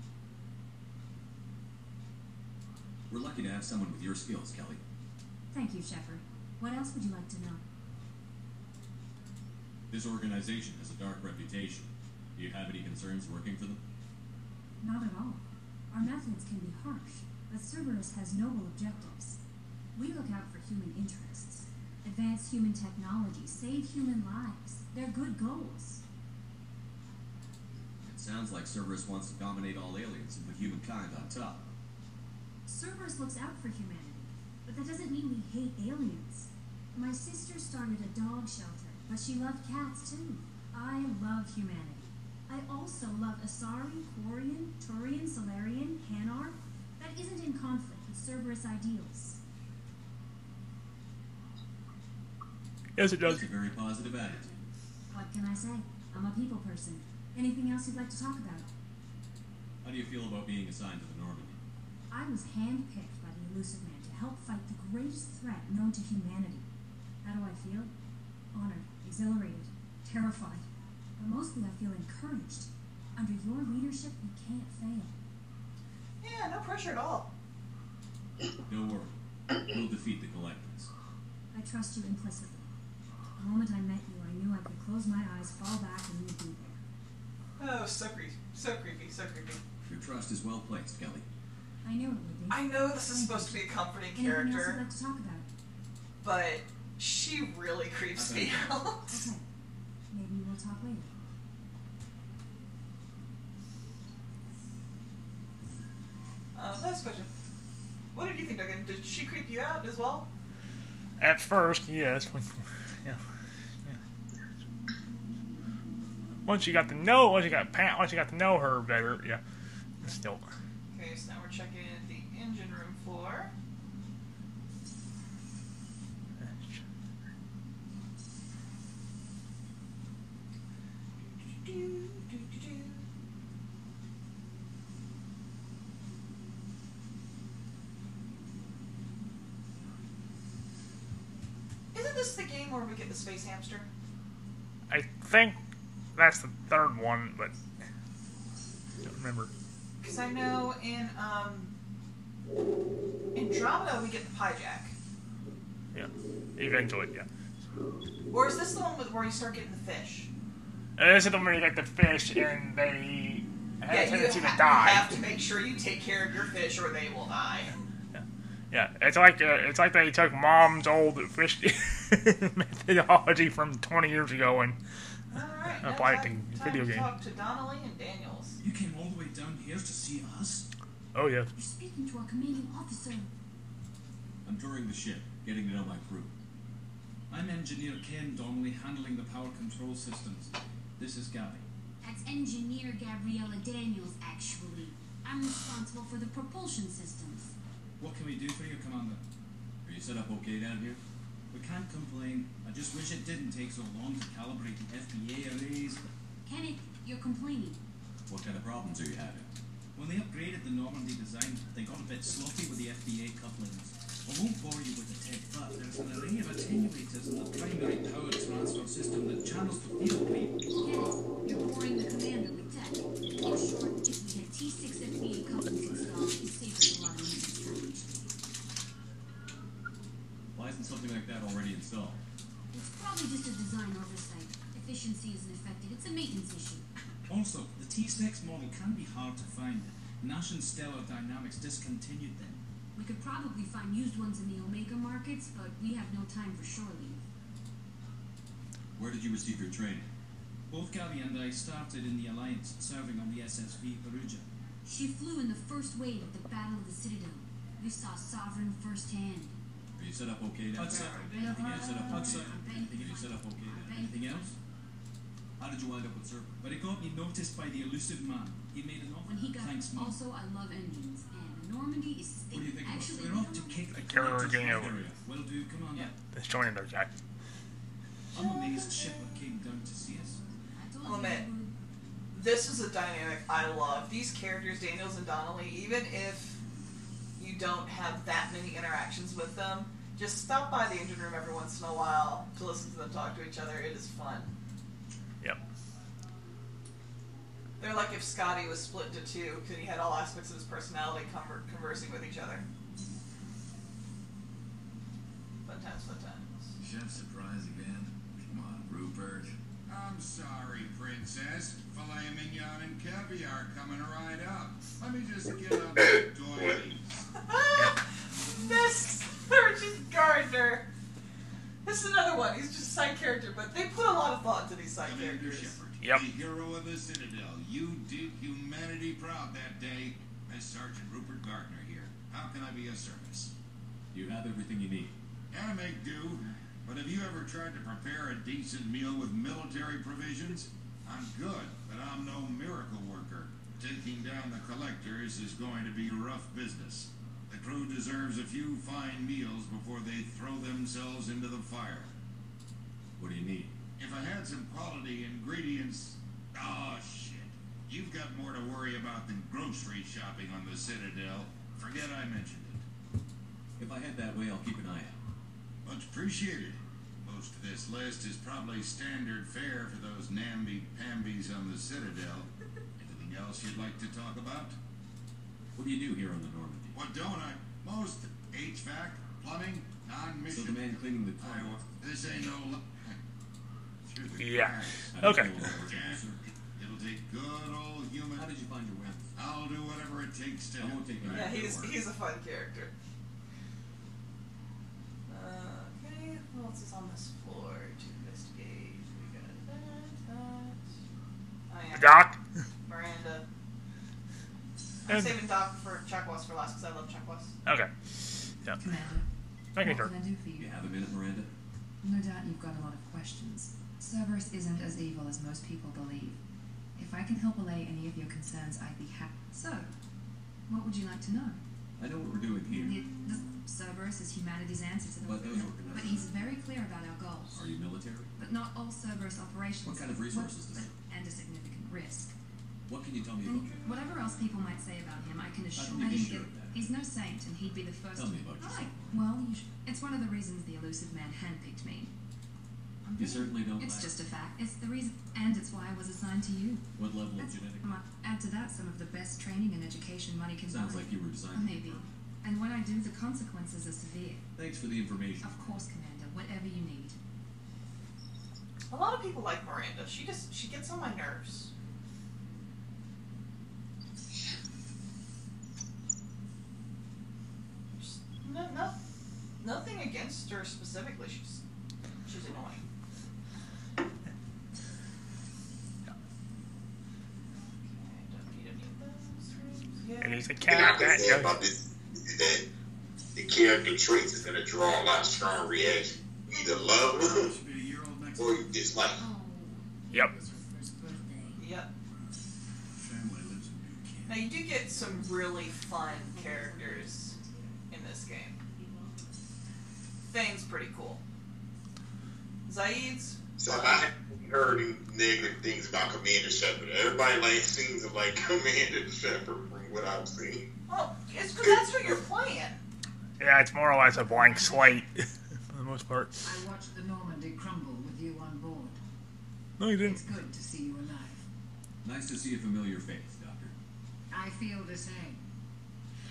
We're lucky to have someone with your skills, Kelly. Thank you, Shepard. What else would you like to know? This organization has a dark reputation. Do you have any concerns working for them? Not at all. Our methods can be harsh, but Cerberus has noble objectives. We look out for human interests, advance human technology, save human lives. They're good goals. It sounds like Cerberus wants to dominate all aliens and put humankind on top. Cerberus looks out for humanity, but that doesn't mean we hate aliens. My sister started a dog shelter, but she loved cats too. I love humanity. I also love Asari, Quarian, Turian, Salarian, Hanar. That isn't in conflict with Cerberus ideals. Yes, it does. That's a very positive attitude. What can I say? I'm a people person. Anything else you'd like to talk about? How do you feel about being assigned to the Normandy? I was handpicked by the Illusive Man to help fight the greatest threat known to humanity. How do I feel? Honored, exhilarated, terrified. But mostly I feel encouraged. Under your leadership, we can't fail. Yeah, no pressure at all. No worry. We'll defeat the collectors. I trust you implicitly. The moment I met you, I knew I could close my eyes, fall back, and you'd be there. Oh, so creepy, so creepy, so creepy. Your trust is well placed, Kelly. I knew it would be. I know this is supposed to be a comforting Anything else you'd character, like to talk about? but she really creeps me out. Okay. Maybe we'll talk later. Uh, last question. What did you think, Duncan? Did she creep you out as well? At first, yes. Yeah. yeah. Once you got to know, once you got Pat, once you got to know her better, yeah. Still. Okay, so now we're checking the engine room floor. Isn't this the game where we get the space hamster? I think that's the third one, but I don't remember. Because I know in um, Andromeda we get the Pyjak. Yeah. Eventually, yeah. Or is this the one with, where you start getting the fish? And this is the one where you get the fish and they have a yeah, you, tendency ha- to die. you have to make sure you take care of your fish or they will die. Yeah, it's like uh, it's like they took mom's old fish methodology from 20 years ago and Alright, applied it to time, video time to game. talk to Donnelly and Daniels. You came all the way down here to see us? Oh yeah. You're speaking to our commanding officer. I'm touring the ship, getting to know my crew. I'm Engineer Ken Donnelly, handling the power control systems. This is Gabby. That's Engineer Gabriella Daniels, actually. I'm responsible for the propulsion systems. What can we do for you, Commander? Are you set up okay down here? We can't complain. I just wish it didn't take so long to calibrate the FBA arrays. Kenneth, you're complaining. What kind of problems are you having? When they upgraded the Normandy design, they got a bit sloppy with the FBA couplings. I won't bore you with the tech, but there's an array of attenuators in the primary power transfer system that channels the field beam. Kenneth, you're boring the commander with tech. In short, if we had T6 FBA couplings installed, it'd save us a lot of needless damage. Why isn't something like that already installed? It's probably just a design oversight. Efficiency isn't affected. It's a maintenance issue. Also, the T6 model can be hard to find. Nash and Stellar Dynamics discontinued them. We could probably find used ones in the Omega markets, but we have no time for shore leave. Where did you receive your training? Both Gabby and I started in the Alliance, serving on the SSV Perugia. She flew in the first wave at the Battle of the Citadel. We saw Sovereign firsthand. Are you set up okay down Outside. Anything you set up okay? Outside. Anything you set up okay down Anything else? How did you wind up with Server? But it got me noticed by the Illusive Man. He made an offer. When he got Thanks, Mom. also, I love engines, and Normandy is What do you think about actually We're off to kick the Killer collector's Game head over. area. Will do, Commander. This joining those guys. I'm amazed Shepard came down to see us. I told I'll you admit, this is a dynamic I love. These characters, Daniels and Donnelly, even if you don't have that many interactions with them, just stop by the engine room every once in a while to listen to them talk to each other. It is fun. Yep. They're like if Scotty was split into two because he had all aspects of his personality conver- conversing with each other. Fun times, fun times. Chef surprise again? Come on, Rupert. I'm sorry, Princess. Filet mignon and caviar coming right up. Let me just get up the doilies. Miss Richard Gardner. This is another one. He's just a side character, but they put a lot of thought into these side Commander characters. Shepard, Yep. the hero of the Citadel. You did humanity proud that day. Miss Sergeant Rupert Gardner here. How can I be of service? You have everything you need. I make do. But have you ever tried to prepare a decent meal with military provisions? I'm good, but I'm no miracle worker. Taking down the collectors is going to be rough business. The crew deserves a few fine meals before they throw themselves into the fire. What do you need? If I had some quality ingredients. Oh, shit. You've got more to worry about than grocery shopping on the Citadel. Forget I mentioned it. If I head that way, I'll keep an eye out. Much appreciated. Most of this list is probably standard fare for those namby-pambies on the Citadel. Anything else you'd like to talk about? What do you do here on the Normandy? What don't I? Most HVAC, plumbing, non-mission. So the man cleaning the I car. This ain't no. lo- Through the Yeah. cracks. How do you Okay. feel about working, Yeah. It'll take good old human. How did you find your weapons? I'll do whatever it takes to. I won't take any Yeah, he's he's a fun character. Uh, okay, what else is on this floor to investigate? We got that, that. Oh, yeah. Doc. Miranda. I'm And- saving Doc for Chakwas for last because I love Chakwas. Okay. Yeah. Commander, Thank you, what sir. can I do for You you? have a minute, Miranda? No doubt you've got a lot of questions. Cerberus isn't as evil as most people believe. If I can help allay any of your concerns, I'd be happy. So, what would you like to know? I know what we're doing here. The, the Cerberus is humanity's answer to the But those But he's very clear about our goals. Are you military? But not all Cerberus operations. What kind of resources does it- And a significant risk. What can you tell me And about whatever else people might say about him, I can assure you sure that he's no saint, and he'd be the first. Tell me about yourself. Right. Well, you it's one of the reasons the Illusive Man handpicked me. You certainly don't It's lack. just a fact. It's the reason, and it's why I was assigned to you. What level of That's- genetic? might add to that some of the best training and education money can Sounds buy. like you were designed. Maybe. And when I do, the consequences are severe. Thanks for the information. Of course, Commander. Whatever you need. A lot of people like Miranda. She just she gets on my nerves. Just- No, no, nothing against her specifically. She's she's annoying. And he's a And I cat. can That say goes. about this is that the character traits is gonna draw a lot of strong reaction. You either love them a year old next or month. you dislike them. Oh. Yep. Yep. Family lives in New Canaan. Now you do get some really fun characters in this game. Thing's pretty cool. Zaeed's So I haven't heard negative things about Commander Shepard. Everybody like seems to like Commander Shepard from what I've seen. well, it's because that's what you're playing. Yeah, it's more or less a blank slate for the most part. I watched the Normandy crumble with you on board. No, you didn't. It's good to see you alive. Nice to see a familiar face, Doctor. I feel the same.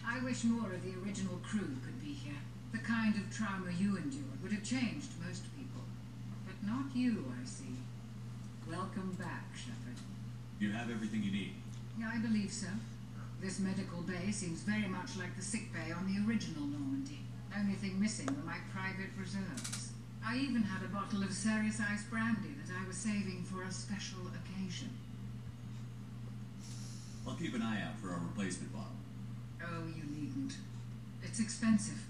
I wish more of the original crew could be here. The kind of trauma you endured would have changed most people. But not you, I see. Welcome back, Shepard. You have everything you need. Yeah, I believe so. This medical bay seems very much like the sick bay on the original Normandy. Only thing missing were my private reserves. I even had a bottle of Serrice Ice brandy that I was saving for a special occasion. I'll keep an eye out for a replacement bottle. Oh, you needn't. It's expensive,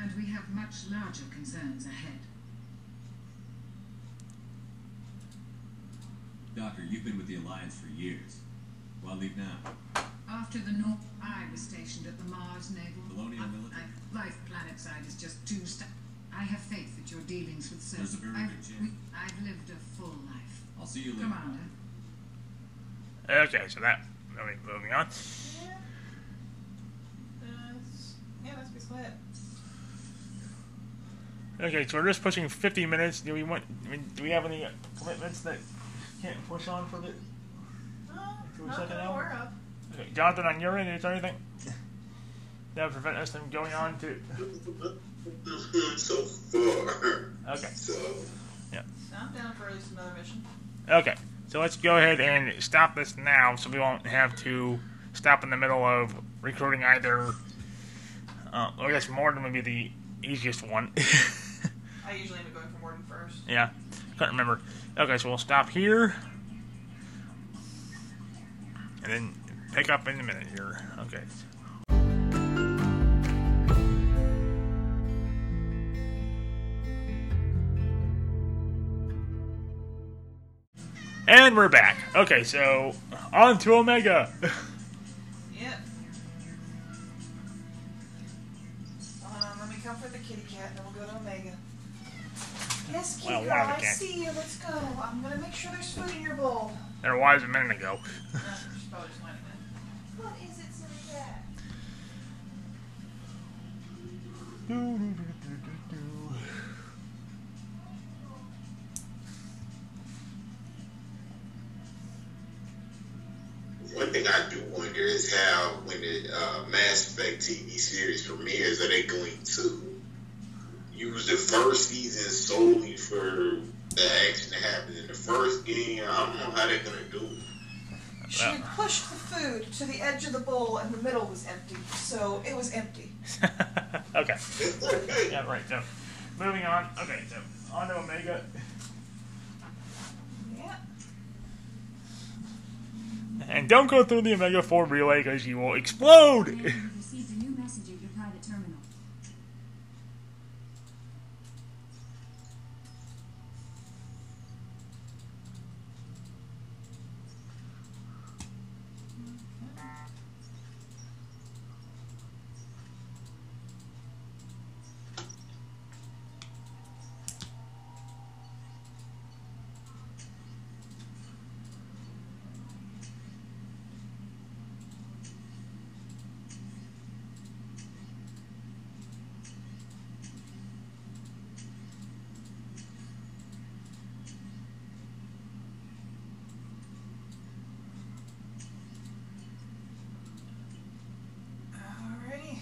and we have much larger concerns ahead. Doctor, you've been with the Alliance for years. Why leave now? After the North, I was stationed at the Mars Naval. Colonial I- military? I- life planet side is just too sta- I have faith that your dealings with There's a Cerberus. very I've, good chance. we, I've lived a full life. I'll see you later. Commander, Okay, so that. Okay, moving on. Yeah. That's, yeah, that's basically it. Okay, so we're just pushing 50 minutes. Do we want? I mean, do we have any commitments that can't push on for the? No, For a not second hour? Aware of. Okay, Jonathan, on your end, is there anything that would prevent us from going on to? so far. Okay. So So I'm down for at least another mission. Okay, so let's go ahead and stop this now, so we won't have to stop in the middle of recruiting either. Uh, I guess Mordin would be the easiest one. I usually end up going for Mordin first. yeah, can't remember. Okay, so we'll stop here, and then pick up in a minute here. Okay. And we're back. Okay, so on to Omega. Yep. Let me comfort the kitty cat, and then we'll go to Omega. Yes, kitty Well, girl, one of the I see you. Let's go. I'm gonna make sure there's food in your bowl. there was a minute ago. One thing I do wonder is how when the uh, Mass Effect TV series premieres, are they going to use the first season solely for the action that happens in the first game? I don't know how they're gonna do it. She pushed the food to the edge of the bowl and the middle was empty, so it was empty. Okay. yeah, right. So, moving on. Okay, so on to Omega. Yeah. And don't go through the Omega 4 relay because you will explode! You've received a new message at your private terminal. Alrighty.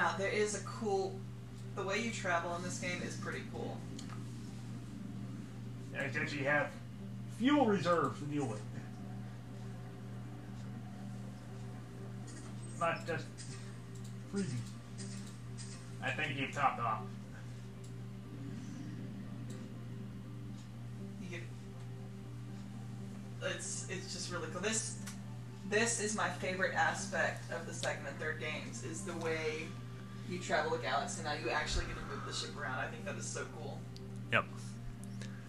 Now there is a cool. The way you travel in this game is pretty cool. It's actually have fuel reserves to deal with. Not just freezing. I think you've topped off. It's it's just really cool. This this is my favorite aspect of the second and third games is the way you travel the galaxy. Now you actually get to move the ship around. I think that is so cool. Yep.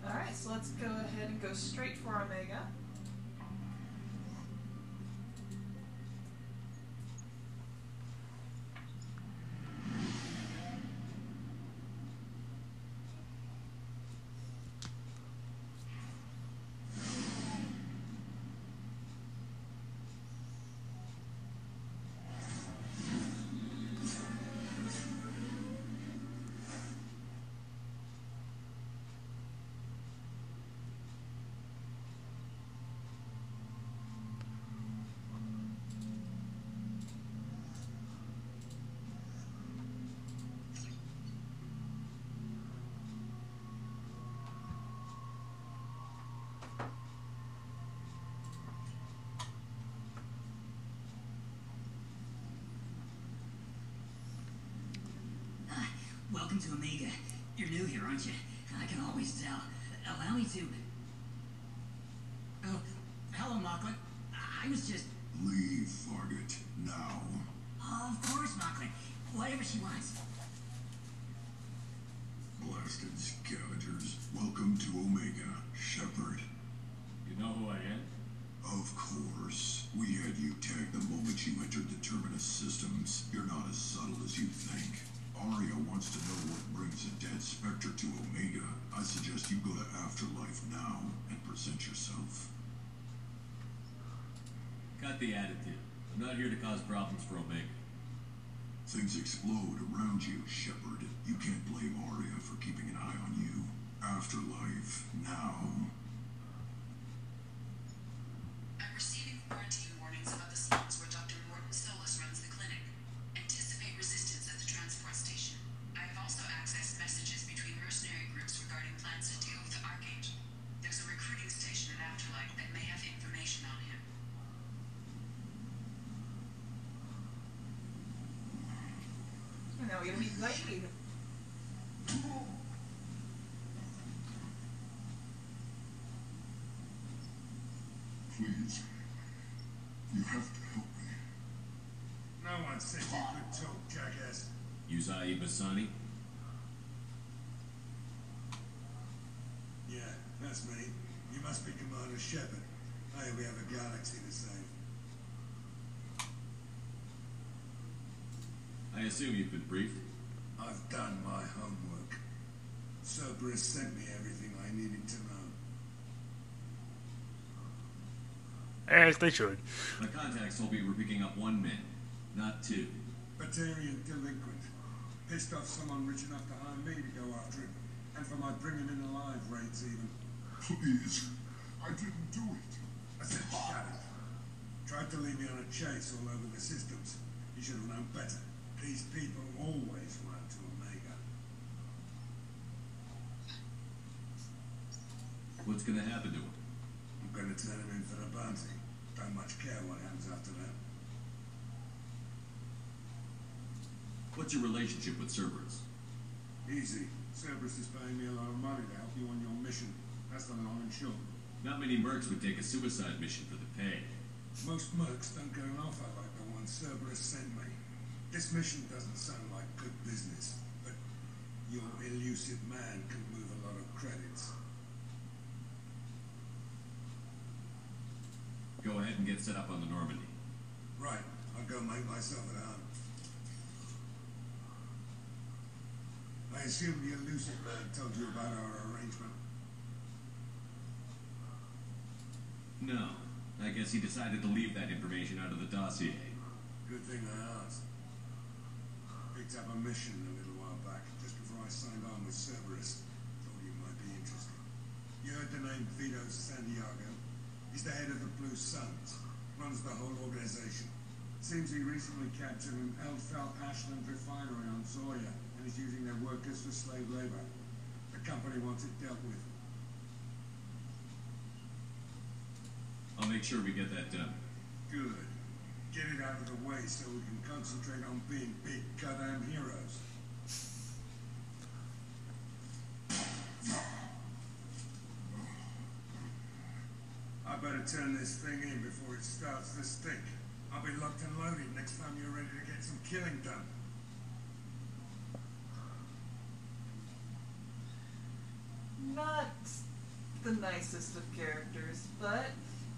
All right, so let's go ahead and go straight for Omega. Welcome to Omega. You're new here, aren't you? I can always tell. Allow me to. Oh, hello, Mocklin. I was just. Leave, Fargate, now. Oh, of course, Mocklin. Whatever she wants. The attitude. I'm not here to cause problems for Omega. Things explode around you, Shepard. You can't blame Aria for keeping an eye on you. Afterlife You know, you'll be late. Please. You have to help me. No one said you could talk, jackass. Zaeed Massani? Yeah, that's me. You must be Commander Shepard. Hey, we have a galaxy to save. I assume you've been briefed. I've done my homework. Cerberus sent me everything I needed to know. As they should. My contacts told me we're picking up one man, not two. Batarian delinquent. Pissed off someone rich enough to hire me to go after him. And for my bringing in alive raids even. Please, I didn't do it. I said shut it. Tried to lead me on a chase all over the systems. You should have known better. These people always run to Omega. What's gonna happen to him? I'm gonna turn him in for the bounty. Don't much care what happens after that. What's your relationship with Cerberus? Easy. Cerberus is paying me a lot of money to help you on your mission. That's the long and short. Not many mercs would take a suicide mission for the pay. Most mercs don't get an offer like the one Cerberus sent me. This mission doesn't sound like good business, but your Illusive Man can move a lot of credits. Go ahead and get set up on the Normandy. Right, I'll go make myself at home. I assume the Illusive Man told you about our arrangement. No. I guess he decided to leave that information out of the dossier. Good thing I asked. Picked up a mission a little while back, just before I signed on with Cerberus. Thought you might be interested. You heard the name Vido Santiago? He's the head of the Blue Suns. Runs the whole organization. Seems he recently captured an Elfell Ashland refinery on Zorya and is using their workers for slave labor. The company wants it dealt with. I'll make sure we get that done. Good. Get it out of the way so we can concentrate on being big goddamn heroes. I better turn this thing in before it starts to stink. I'll be locked and loaded next time you're ready to get some killing done. Not the nicest of characters, but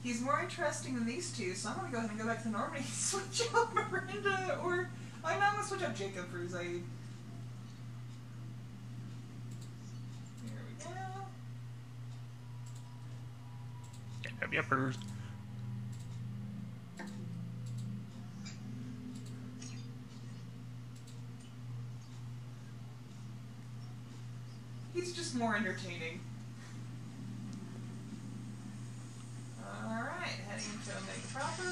he's more interesting than these two, so I'm gonna go ahead and go back to Normandy and switch out Miranda, or I'm not gonna switch out Jacob for Zaeed. Here we go. Yep. He's just more entertaining. Alright, heading to Omega proper.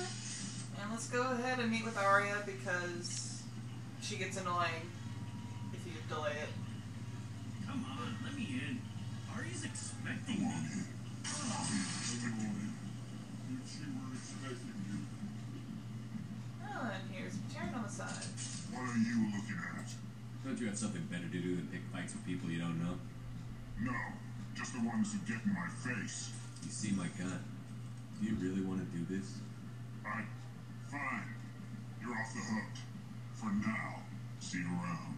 And let's go ahead and meet with Aria because she gets annoying if you delay it. Come on, let me in. Aria's expecting me. Oh, and here's Taryn on the side. What are you looking at? Don't you have something better to do than pick fights with people you don't know? No, just the ones who get in my face. You see my God. Do you really want to do this? I. Fine. You're off the hook. For now. See you around.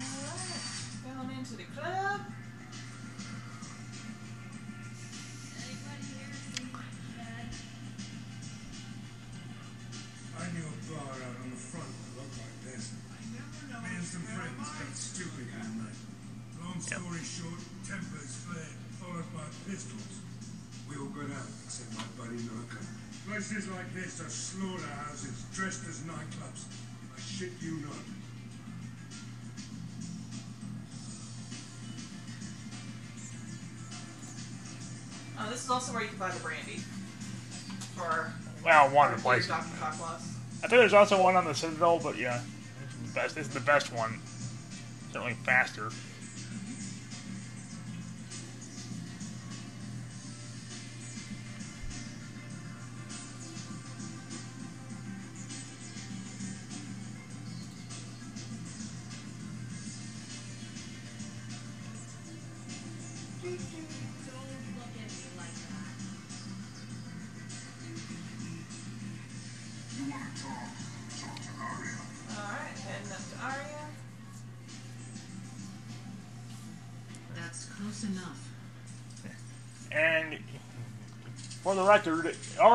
Alright, going into the club. Slaughterhouses dressed as nightclubs. I shit you not. Oh, this is also where you can buy the brandy. For Well, one of the for your places. I think there's also one on the Citadel, but yeah, this is the best. This is the best one. Certainly faster.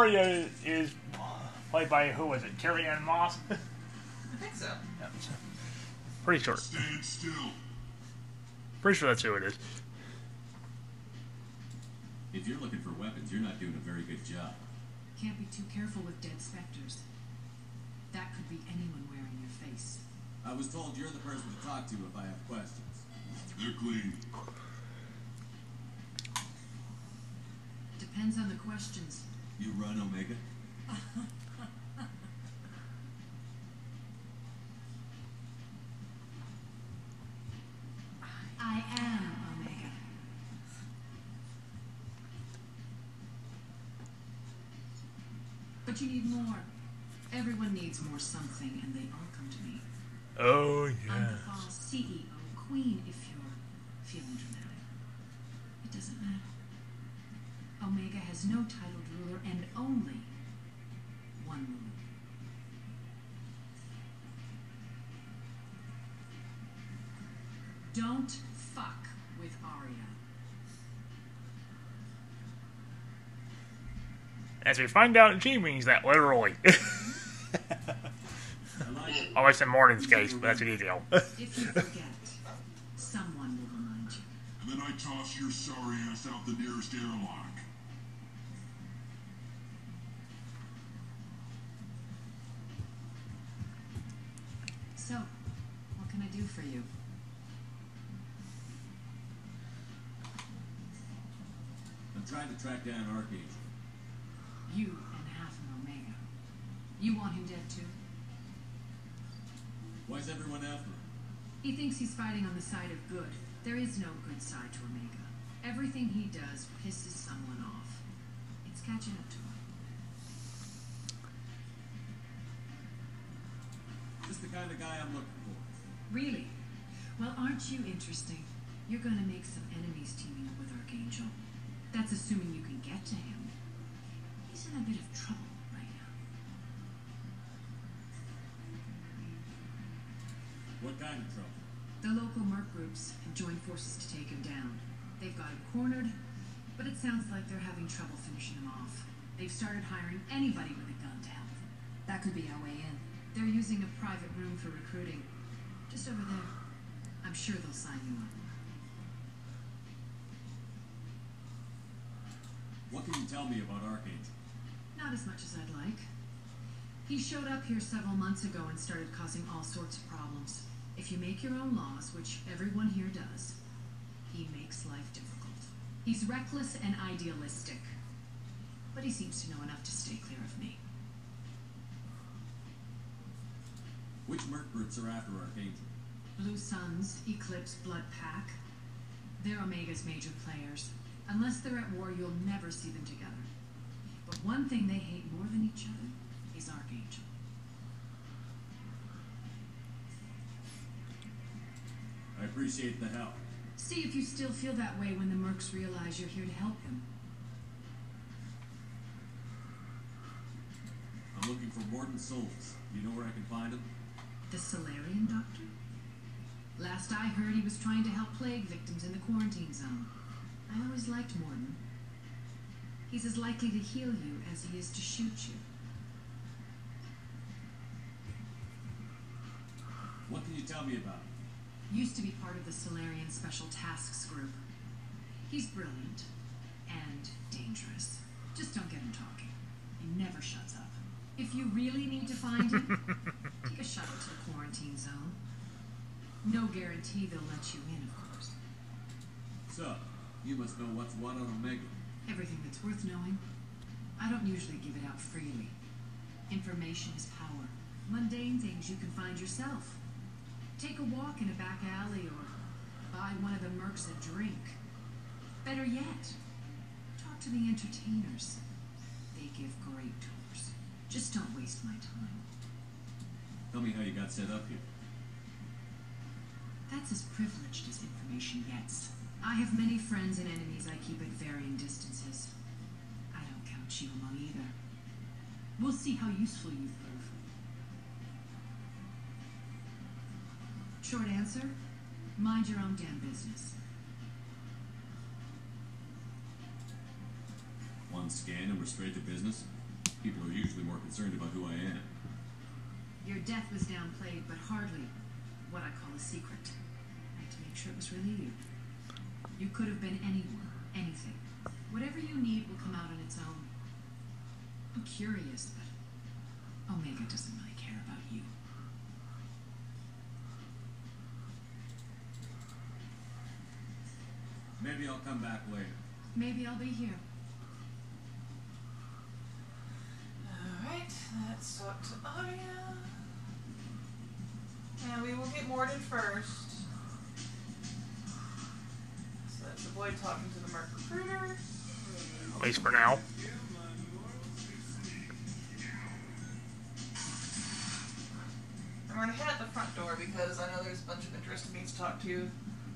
Record, Aria is played by who was it? Carrie-Anne Moss. I think so. Yeah, Pretty sure. Stand still. Pretty sure that's who it is. If you're looking for weapons, you're not doing a very good job. Can't be too careful with dead specters. That could be anyone wearing your face. I was told you're the person to talk to if I have questions. They're clean. It depends on the questions. You run Omega? I am Omega. But you need more. Everyone needs more something, and they all come to me. Oh yeah. I'm the boss, CEO, queen, if you're feeling dramatic. It doesn't matter. Omega has no titled Don't fuck with Aria. As we find out, she means that literally. oh, it's in Mordin's case, but that's a detail. If you forget, someone will remind you. And then I toss your sorry ass out the nearest airlock. So, what can I do for you? I'm to track down Archangel. You and half an Omega. You want him dead too? Why is everyone after him? He thinks he's fighting on the side of good. There is no good side to Omega. Everything he does pisses someone off. It's catching up to him. Just the kind of guy I'm looking for. Really? Well, aren't you interesting? You're gonna make some enemies teaming up with Archangel. That's assuming you can get to him. He's in a bit of trouble right now. What kind of trouble? The local merc groups have joined forces to take him down. They've got him cornered, but it sounds like they're having trouble finishing him off. They've started hiring anybody with a gun to help them. That could be our way in. They're using a private room for recruiting. Just over there. I'm sure they'll sign you up. What can you tell me about Archangel? Not as much as I'd like. He showed up here several months ago and started causing all sorts of problems. If you make your own laws, which everyone here does, he makes life difficult. He's reckless and idealistic. But he seems to know enough to stay clear of me. Which merc groups are after Archangel? Blue Suns, Eclipse, Blood Pack. They're Omega's major players. Unless they're at war, you'll never see them together. But one thing they hate more than each other is Archangel. I appreciate the help. See if you still feel that way when the Mercs realize you're here to help them. I'm looking for Mordin Solus. You know where I can find him? The Salarian doctor? Last I heard, he was trying to help plague victims in the quarantine zone. I always liked Mordin. He's as likely to heal you as he is to shoot you. What can you tell me about him? Used to be part of the Salarian Special Tasks Group. He's brilliant and dangerous. Just don't get him talking. He never shuts up. If you really need to find him, take a shuttle to the quarantine zone. No guarantee they'll let you in, of course. So, you must know what's what on Omega. Everything that's worth knowing. I don't usually give it out freely. Information is power. Mundane things you can find yourself. Take a walk in a back alley or buy one of the mercs a drink. Better yet, talk to the entertainers. They give great tours. Just don't waste my time. Tell me how you got set up here. That's as privileged as information gets. I have many friends and enemies I keep at varying distances. I don't count you among either. We'll see how useful you prove. Short answer mind your own damn business. One scan and we're straight to business. People are usually more concerned about who I am. Your death was downplayed, but hardly what I call a secret. I had to make sure it was really you. You could have been anyone, anything. Whatever you need will come out on its own. I'm curious, but Omega doesn't really care about you. Maybe I'll come back later. Maybe I'll be here. Alright, let's talk to Aria. And we will get Mordin first. Avoid talking to the Merc recruiter. At least for now. I'm gonna head out the front door because I know there's a bunch of interesting things to talk to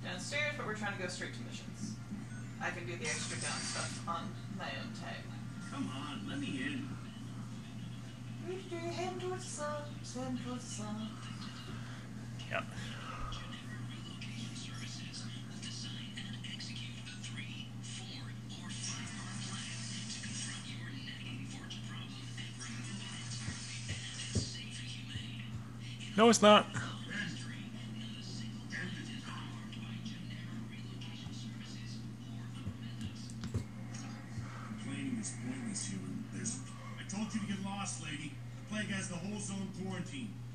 downstairs, but we're trying to go straight to missions. I can do the extra down stuff on my own time. Come on, let me in. Head towards the sun, head towards the sun. Yep.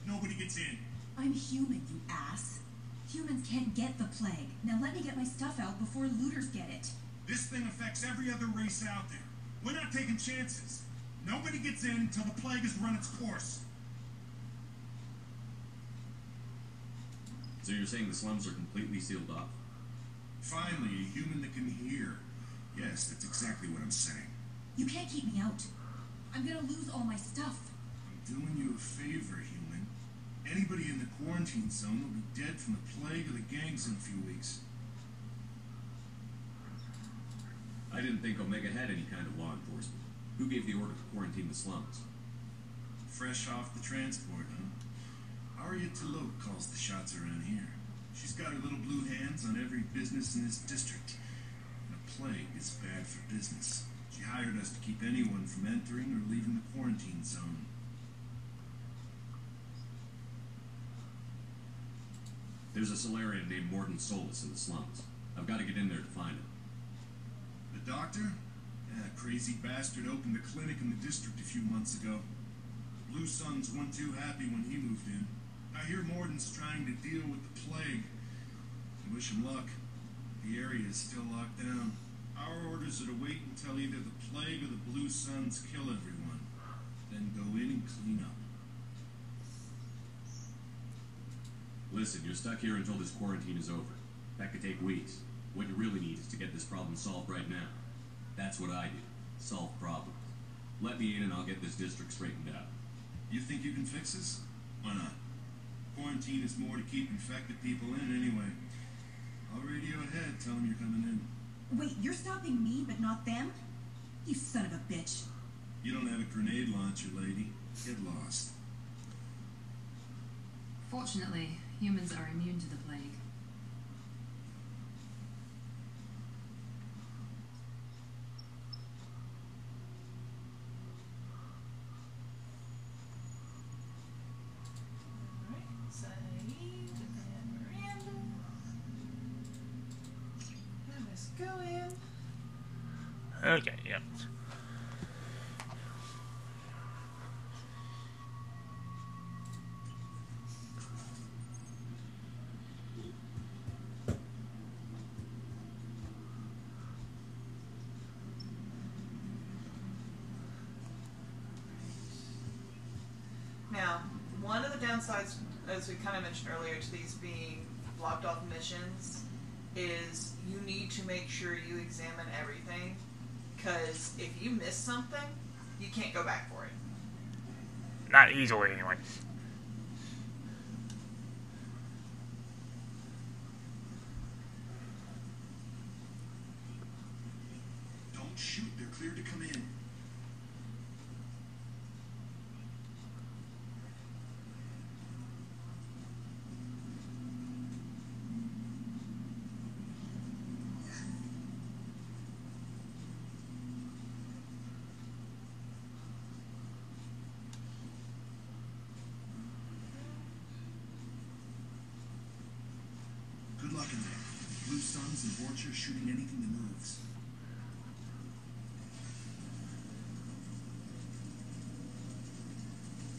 Nobody gets in. I'm human, you ass. Humans can't get the plague. Now let me get my stuff out before looters get it. This thing affects every other race out there. We're not taking chances. Nobody gets in until the plague has run its course. So you're saying the slums are completely sealed off? Finally, a human that can hear. Yes, that's exactly what I'm saying. You can't keep me out. I'm gonna lose all my stuff. I'm doing you a favor, human. Anybody in the quarantine zone will be dead from the plague or the gangs in a few weeks. I didn't think Omega had any kind of law enforcement. Who gave the order to quarantine the slums? Fresh off the transport, huh? Aria T'Loak calls the shots around here. She's got her little blue hands on every business in this district. And a plague is bad for business. She hired us to keep anyone from entering or leaving the quarantine zone. There's a Salarian named Mordin Solus in the slums. I've got to get in there to find him. The doctor? Yeah, crazy bastard opened a clinic in the district a few months ago. Blue Suns wasn't too happy when he moved in. I hear Mordin's trying to deal with the plague. I wish him luck. The area is still locked down. Our orders are to wait until either the plague or the Blue Suns kill everyone. Then go in and clean up. Listen, you're stuck here until this quarantine is over. That could take weeks. What you really need is to get this problem solved right now. That's what I do. Solve problems. Let me in and I'll get this district straightened out. You think you can fix this? Why not? Quarantine is more to keep infected people in anyway. I'll radio ahead, tell them you're coming in. Wait, you're stopping me, but not them? You son of a bitch. You don't have a grenade launcher, lady. Get lost. Fortunately, humans are immune to the plague. Alright, Zaeed and Miranda. And let's go in. Okay, yep. Now, one of the downsides, as we kind of mentioned earlier, to these being blocked off missions is you need to make sure you examine everything. Because if you miss something, you can't go back for it. Not easily, anyway. Don't shoot, they're clear to come in. stuck in there. Blue Suns and Vorcha shooting anything that moves.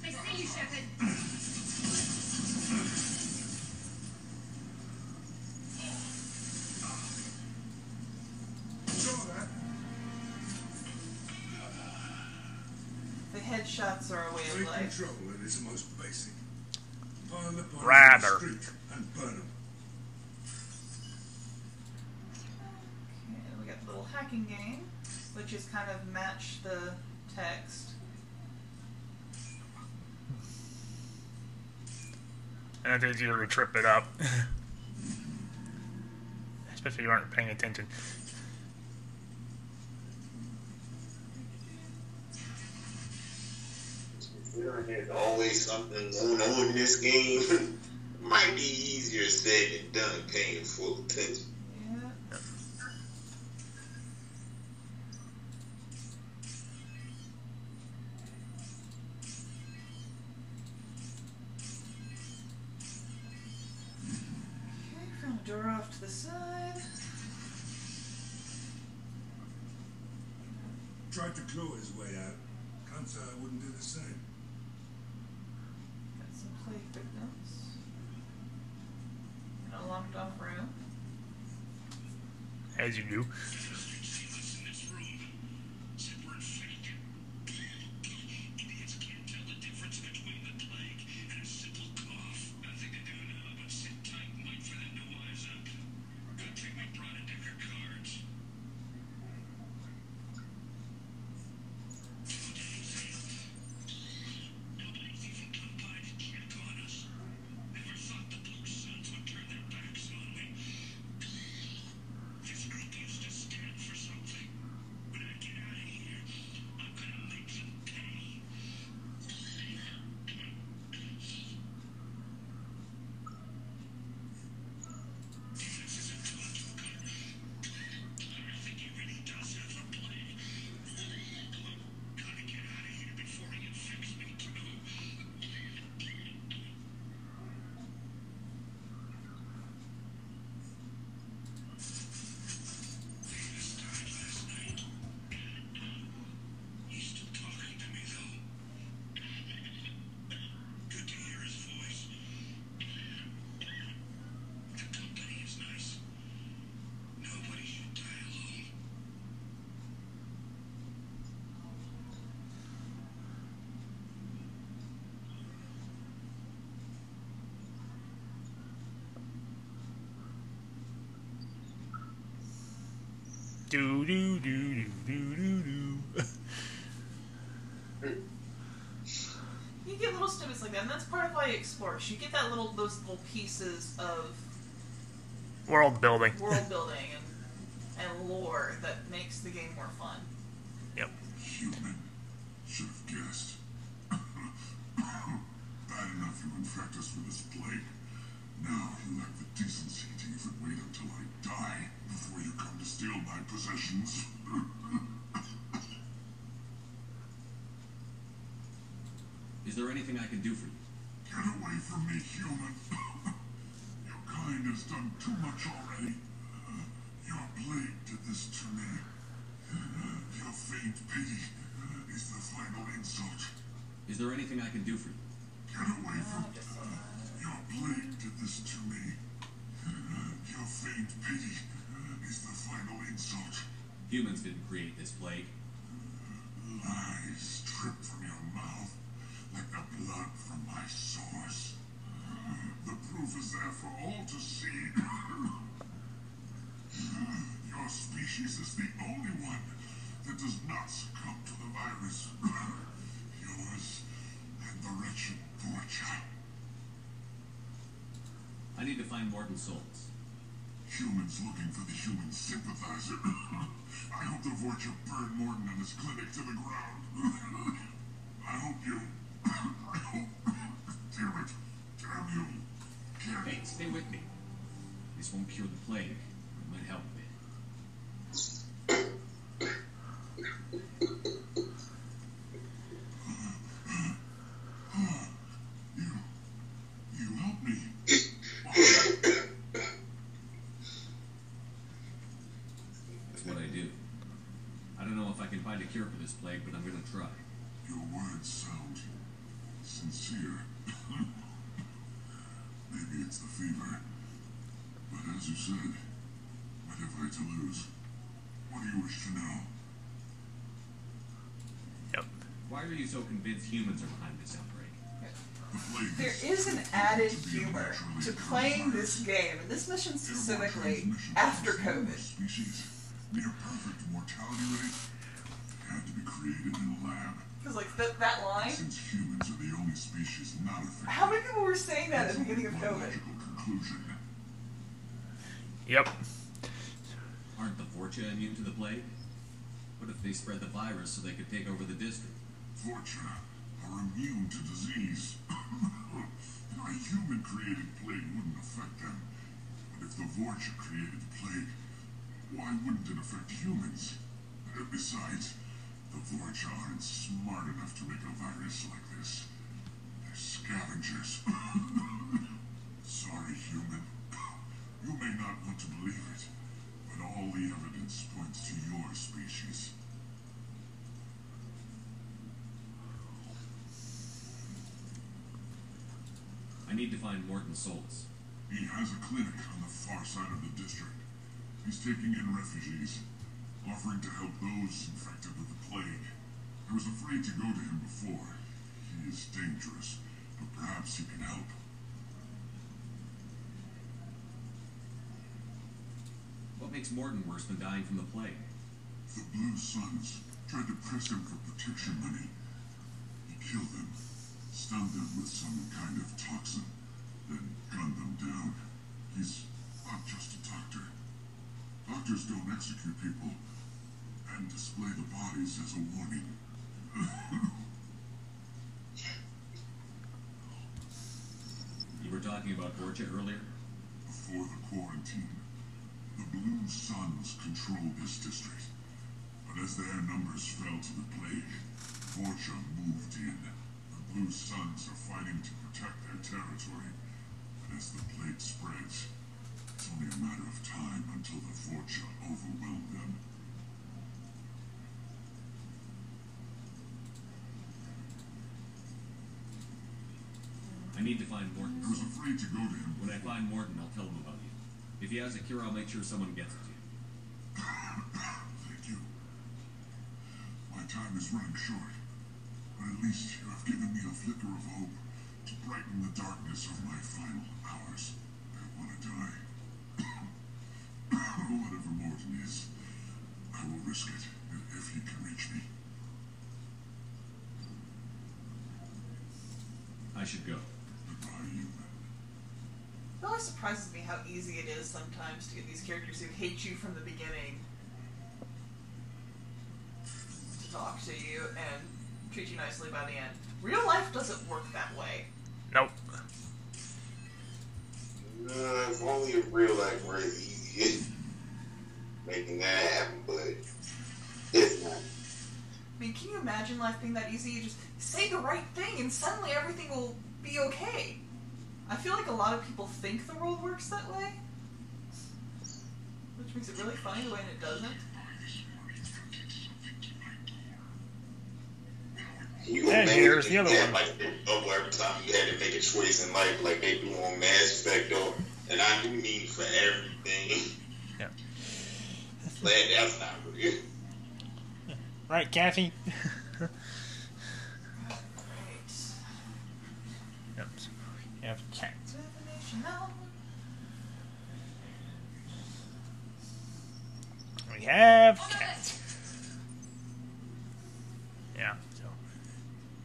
I see you, Shepard. headshots are a way of life. Rather. The little hacking game, which is kind of match the text. And it's easier to trip it up. Especially if you aren't paying attention. There's always something going on in this game. Might be easier said than done paying full attention. As you do. Do do do do do do do. You get little snippets like that, and that's part of why you explore. You get that little those little pieces of World building. world building and and lore that makes the game more fun. My possessions. Is there anything I can do for you? Get away from me, human. Your kind has done too much already. Your plague did this to me. Your faint pity is the final insult. Is there anything I can do for you? Get away from me. Your plague did this to me. Your faint pity is the final insult. Humans didn't create this plague. Lies drip from your mouth like the blood from my source. The proof is there for all to see. Your species is the only one that does not succumb to the virus. Yours and the wretched poor child. I need to find Mordin Solus. Humans looking for the human sympathizer. I hope the Vorcha burn Mordin and his clinic to the ground. I hope you. I hope. Damn it. Damn you. Damn Hey, stay with me. This won't cure the plague. It might help a bit. You help me. That's what I do. I don't know if I can find a cure for this plague, but I'm gonna try. Your words sound sincere. Maybe it's the fever. But as you said, what have I to lose? What do you wish to know? Why are are you so convinced humans are behind this outbreak? There is an added humor to playing this game, and this mission specifically, after COVID. Species near perfect mortality rate had to be created in a lab. Because, like, that, that line, Since humans are the only species not affected. how many people were saying that at the beginning of COVID? Conclusion. Yep. Aren't the Vorcha immune to the plague? What if they spread the virus so they could take over the district? Vorcha are immune to disease. a human-created plague wouldn't affect them. But if the Vorcha created the plague, why wouldn't it affect humans? Uh, Besides, the Vorcha aren't smart enough to make a virus like this. They're scavengers. Sorry, human. You may not want to believe it, but all the evidence points to your species. I need to find Mordin Solus. He has a clinic on the far side of the district. He's taking in refugees, offering to help those infected with the plague. I was afraid to go to him before. He is dangerous, but perhaps he can help. What makes Mordin worse than dying from the plague? The Blue Suns tried to press him for protection money. He killed them, stunned them with some kind of toxin, then gunned them down. He's not just a doctor. Doctors don't execute people and display the bodies as a warning. You were talking about Vorcha earlier? Before the quarantine, the Blue Suns controlled this district. But as their numbers fell to the plague, Vorcha moved in. The Suns are fighting to protect their territory. But as the plague spreads, it's only a matter of time until the Vorcha overwhelm them. I need to find Mordin. I was afraid to go to him. When I find Mordin, I'll tell him about you. If he has a cure, I'll make sure someone gets it to you. Thank you. My time is running short. But at least you have given me a flicker of hope to brighten the darkness of my final hours. I want to die. Whatever Mordin is, I will risk it if he can reach me. I should go. Goodbye, you. It always surprises me how easy it is sometimes to get these characters who hate you from the beginning to talk to you and treat you nicely by the end. Real life doesn't work that way. Nope. Uh, if only in real life were as easy making that happen, but it's not. I mean, can you imagine life being that easy? You just say the right thing and suddenly everything will be okay. I feel like a lot of people think the world works that way. Which makes it really funny the way it doesn't. You And here's the other one. Like double every time you had to make a choice in life, like they do on Mass Effect, though. And I do mean for everything. Yeah. That's not real. Right, Kathy? yep. So we have cat. Definition of- We have cat.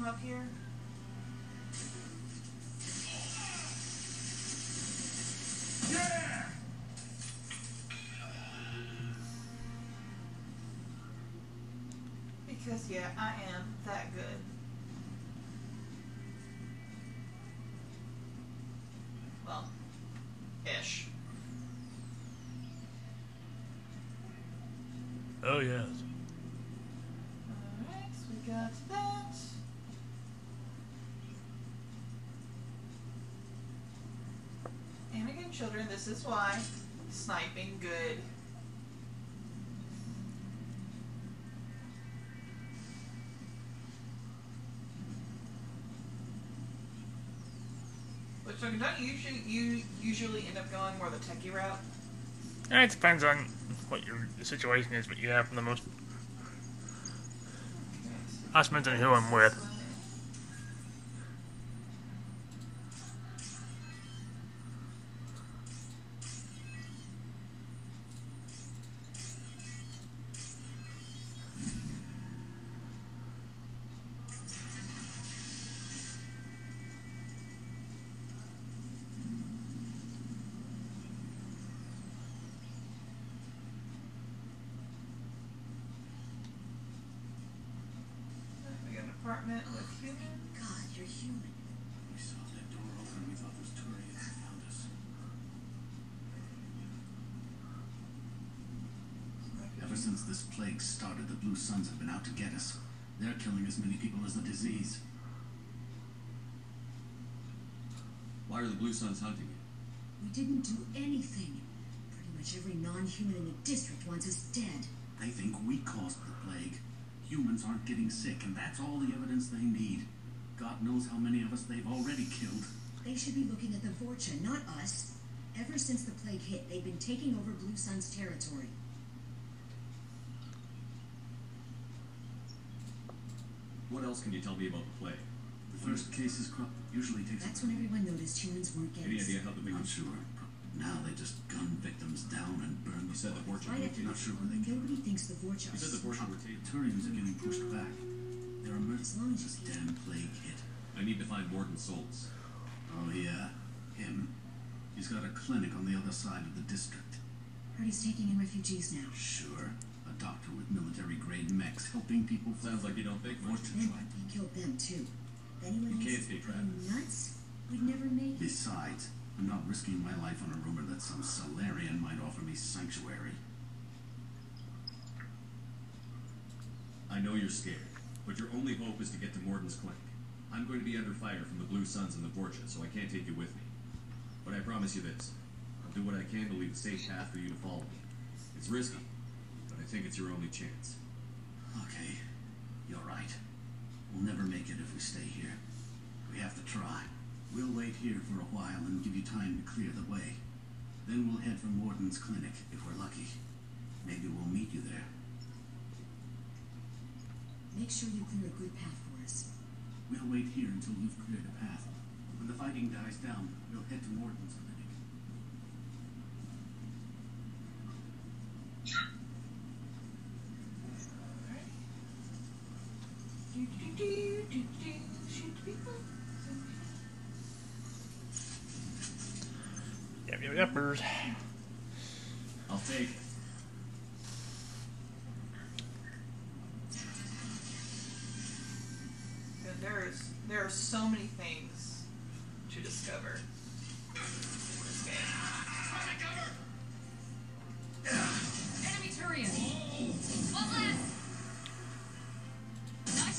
from up here. Yeah! Because, yeah, I am that good. Well, ish. Oh yes. Children, this is why sniping good. But so don't you usually you usually end up going more the techie route? Eh, It depends on what your situation is, but yeah, for the most. Us depends on who I'm with. The Blue Suns have been out to get us. They're killing as many people as the disease. Why are the Blue Suns hunting you? We didn't do anything. Pretty much every non-human in the district wants us dead. They think we caused the plague. Humans aren't getting sick, and that's all the evidence they need. God knows how many of us they've already killed. They should be looking at the Vorcha, not us. Ever since the plague hit, they've been taking over Blue Sun's territory. What else can you tell me about the plague? The first cases crop usually takes. That's when everyone noticed humans weren't getting Any idea how the big Not sure. Now they just gun victims down and burn You said the Vorcha Right moved after you. Not sure where they Nobody thinks the Vorcha You said the Vorcha were The taken. Turians are getting pushed back. They're emerging As long as this damn plague hit. I need to find Mordin Solus. Oh yeah, him. He's got a clinic on the other side of the district. Heard he's taking in refugees now. Sure. A doctor with military grade mechs helping people Sounds like you don't think much. And he killed them too. If anyone You can't thinks be nuts, we'd never make it. Besides, I'm not risking my life on a rumor that some Salarian might offer me sanctuary. I know you're scared, but your only hope is to get to Mordin's clinic. I'm going to be under fire from the Blue Suns and the Vorcha, so I can't take you with me. But I promise you this. I'll do what I can to leave a safe path for you to follow me. It's risky, but I think it's your only chance. Okay, you're right. We'll never make it if we stay here. We have to try. We'll wait here for a while and give you time to clear the way. Then we'll head for Mordin's clinic if we're lucky. Maybe we'll meet you there. Make sure you clear a good path for us. We'll wait here until you've cleared a path. When the fighting dies down, we'll head to Mordin's clinic. Do, do, do, do, do, shoot people. Yep, yep, yepers. I'll take it. And there's there are so many things to discover in this game. Enemy Turian. One less.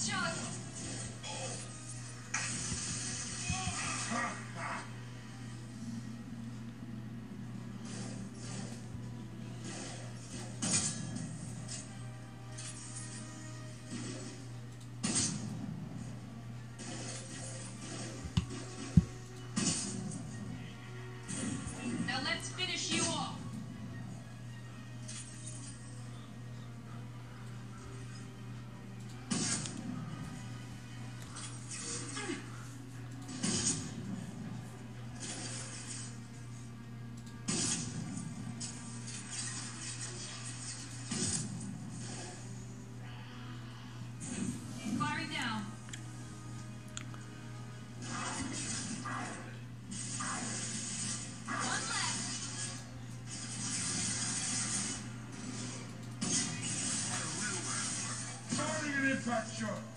Nice impact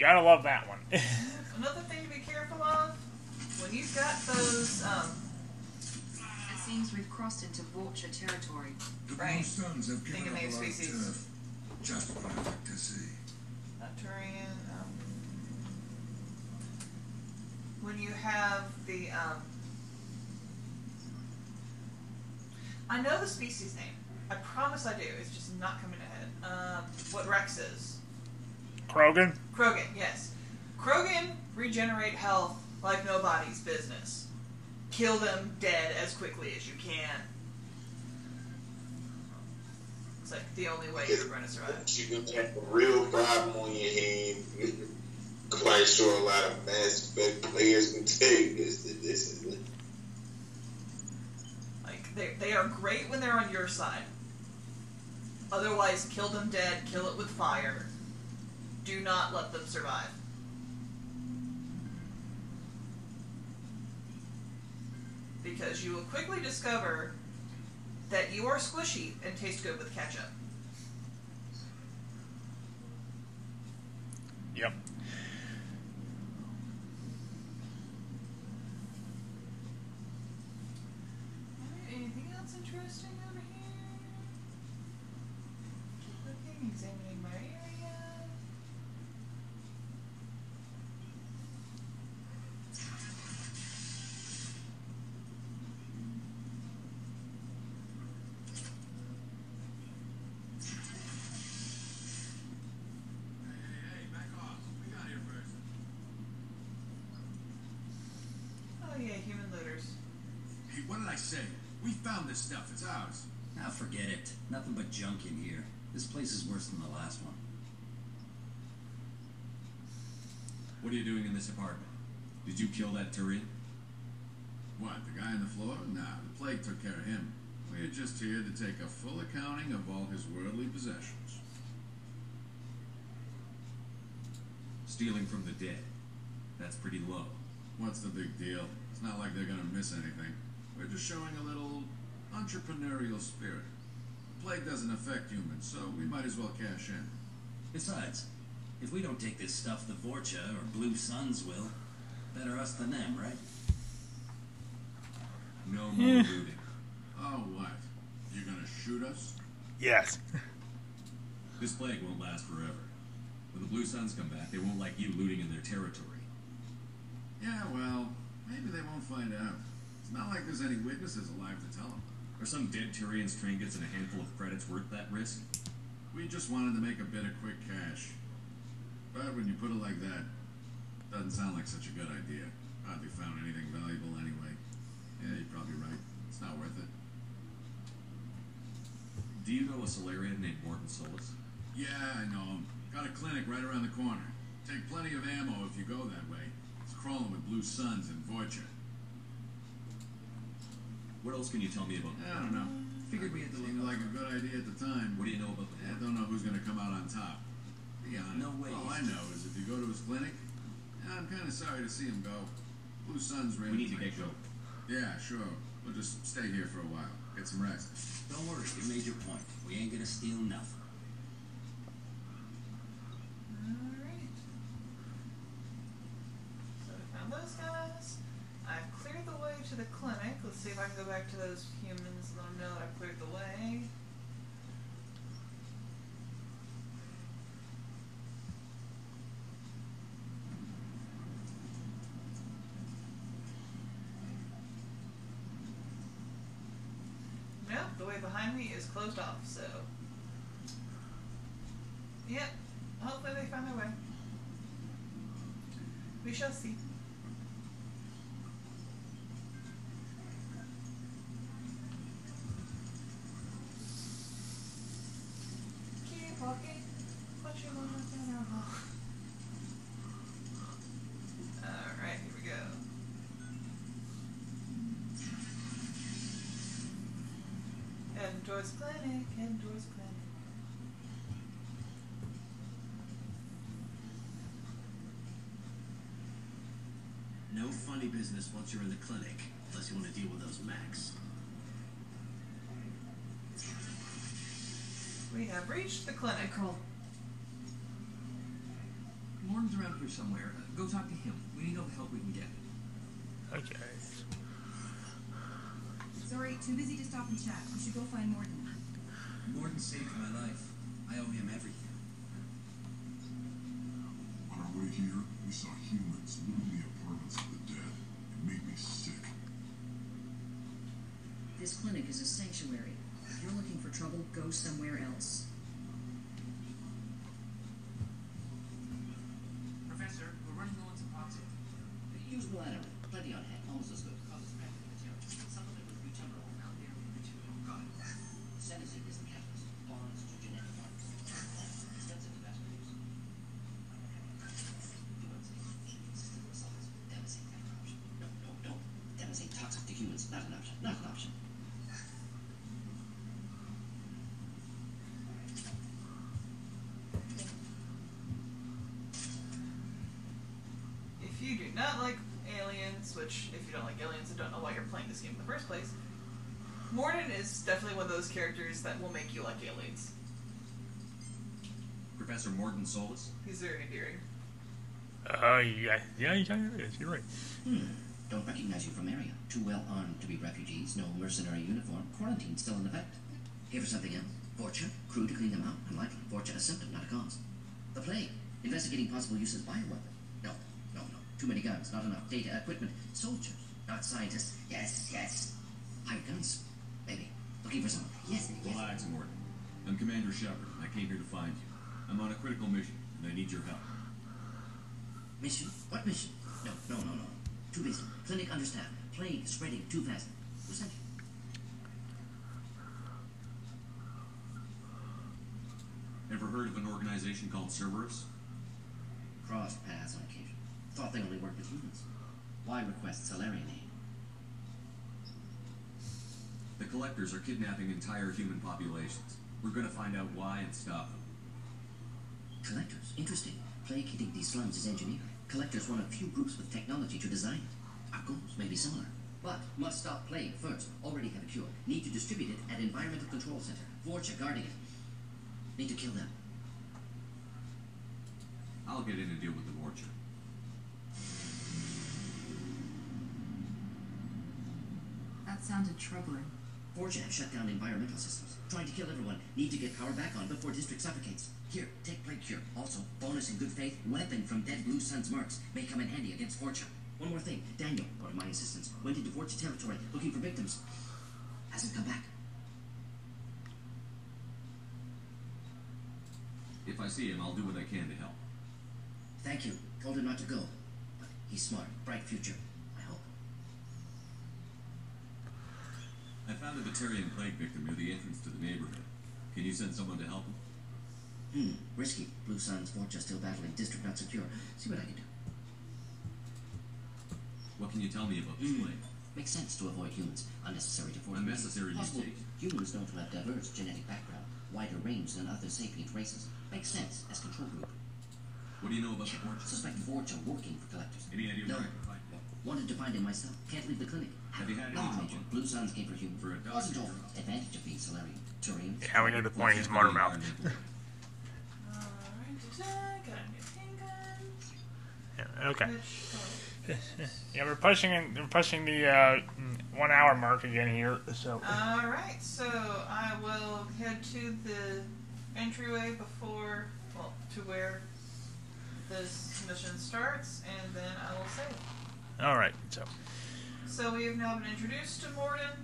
gotta love that one. Another thing to be careful of when you've got those, um, It seems we've crossed into Vorcha territory. The Right. Blue Suns have Think given of a native species. turf. Just what I like to see. Turian, um, when you have the, um, I know the species name. I promise I do. It's just not coming ahead. Um, what Wrex is. Krogan? Krogan. Krogan regenerate health like nobody's business. Kill them dead as quickly as you can. It's like the only way you're going to survive. You're gonna have a real problem on your hands. Quite sure a lot of Mass Effect players can take this. That this is Like they they are great when they're on your side. Otherwise, kill them dead. Kill it with fire. Do not let them survive. Because you will quickly discover that you are squishy and taste good with ketchup. Yep. Anything else interesting over here? Keep looking, examining what did I say? We found this stuff. It's ours. Now forget it. Nothing but junk in here. This place is worse than the last one. What are you doing in this apartment? Did you kill that Turian? What, the guy on the floor? Nah, the plague took care of him. We're just here to take a full accounting of all his worldly possessions. Stealing from the dead. That's pretty low. What's the big deal? It's not like they're gonna miss anything. We're just showing a little entrepreneurial spirit. The plague doesn't affect humans, so we might as well cash in. Besides, if we don't take this stuff, the Vorcha or Blue Suns will. Better us than them, right? No more looting. Oh, what? You're gonna shoot us? Yes. This plague won't last forever. When the Blue Suns come back, they won't like you looting in their territory. Yeah, well, maybe they won't find out. It's not like there's any witnesses alive to tell them. Are some dead Turian's trinkets and a handful of credits worth that risk? We just wanted to make a bit of quick cash. But when you put it like that, doesn't sound like such a good idea. Hardly found anything valuable anyway. Yeah, you're probably right. It's not worth it. Do you know a Salarian named Mordin Solus? Yeah, I know him. Got a clinic right around the corner. Take plenty of ammo if you go that way. It's crawling with Blue Suns and Vorcha. What else can you tell me about that? I don't know. Figured we had to look Seemed like a good idea at the time. What do you know about the I don't know who's gonna come out on top. Be honest. No way. All I know is if you go to his clinic, yeah, I'm kind of sorry to see him go. Blue Suns ran. We need to get show. going. Yeah, sure. We'll just stay here for a while. Get some rest. Don't worry, you made your point. We ain't gonna steal nothing. Alright. So we found those guys. Way to the clinic. Let's see if I can go back to those humans and let them know that I've cleared the way. Nope, the way behind me is closed off, so. Yep, hopefully they find their way. We shall see. Android's Clinic, Android's Clinic. No funny business once you're in the clinic, unless you want to deal with those Macs. We have reached the clinic. Carl. Mordin's around here somewhere. Uh, Go talk to him. We need all the help we can get. Okay. Sorry, too busy to stop and chat. We should go find Mordin. Mordin saved my life. I owe him everything. On our way here, we saw humans looting the apartments of the dead. It made me sick. This clinic is a sanctuary. If you're looking for trouble, go somewhere else. Not an option. Not an option. If you do not like aliens, which if you don't like aliens, I don't know why you're playing this game in the first place. Mordin is definitely one of those characters that will make you like aliens. Professor Mordin Solus. He's very endearing. Uh, yeah, yeah, yeah, it is. You're right. Hmm. Don't recognize you from area. Too well armed to be refugees. No mercenary uniform. Quarantine still in effect. Here for something else. Vorcha. Crew to clean them out. Unlikely. Vorcha a symptom, not a cause. The plague. Investigating possible uses use as bioweapon. No, no, no. Too many guns. Not enough. Data, equipment. Soldiers. Not scientists. Yes, yes. Hired guns. Maybe. Looking for someone. Yes, yes. Relax, Mordin. I'm Commander Shepard, and I came here to find you. I'm on a critical mission, and I need your help. Mission? What mission? No, no, no, no. Too busy. Clinic understaffed. Plague spreading too fast. Who sent you? Ever heard of an organization called Cerberus? Crossed paths on occasion. Thought they only worked with humans. Why request Salarian aid? The collectors are kidnapping entire human populations. We're gonna find out why and stop them. Collectors. Interesting. Plague hitting these slums is engineering. Collectors one of few groups with technology to design it. Our goals may be similar. But must stop plague first. Already have a cure. Need to distribute it at Environmental Control Center. Vorcha guarding it. Need to kill them. I'll get in and deal with the Vorcha. That sounded troubling. Vorcha have shut down environmental systems. Trying to kill everyone. Need to get power back on before district suffocates. Here, take plague cure. Also, bonus in good faith, weapon from dead Blue Sun's marks. May come in handy against Vorcha. One more thing. Daniel, one of my assistants, went into Vorcha territory looking for victims. Hasn't come back. If I see him, I'll do what I can to help. Thank you. Told him not to go. But he's smart. Bright future. I hope. I found a Batarian plague victim near the entrance to the neighborhood. Can you send someone to help him? Hmm. Risky. Blue Sun's Vorcha still battling. District not secure. See what I can do. What can you tell me about this Hmm. plague? Makes sense to avoid humans. Unnecessary to force. Unnecessary mutate. Humans known to have diverse genetic background, wider range than other sapient races. Makes sense as control group. What do you know about the Vorcha? Suspect Vorcha working for collectors. Any idea no. where I can find him? Wanted to find him myself. Can't leave the clinic. Have you had any Knowledge. Blue Suns came for human. For a doctor? Wasn't all advantage of being Salarian. Turians. Yeah, we know the point. He's smarter mouth. Alright, got a new handgun. Yeah, okay. Yeah, we're pushing in, we're pushing the uh, one hour mark again here. So Alright, so I will head to the entryway before, well, to where this mission starts, and then I will save. all right. So So we have now been introduced to Mordin,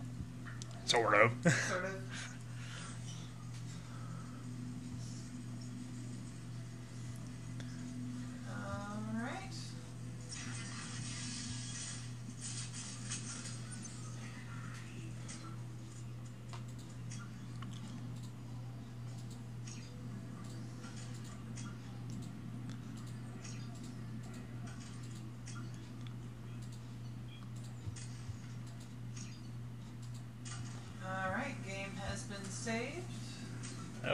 sort of. sort of.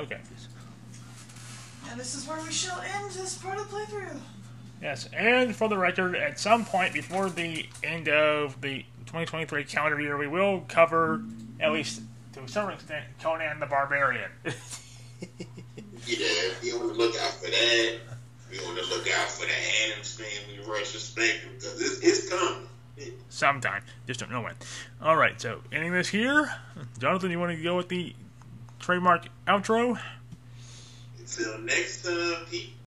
Okay. And this is where we shall end this part of the playthrough. Yes, and for the record, at some point before the end of the 2023 calendar year, we will cover, at least to a certain extent, Conan the Barbarian. Yeah, be on the lookout for that. Be on the lookout for the Addams Family retrospective because it's, it's coming. Sometime. Just don't know when. Alright, so ending this here. Jonathan, you want to go with the trademark outro? Until next time, people.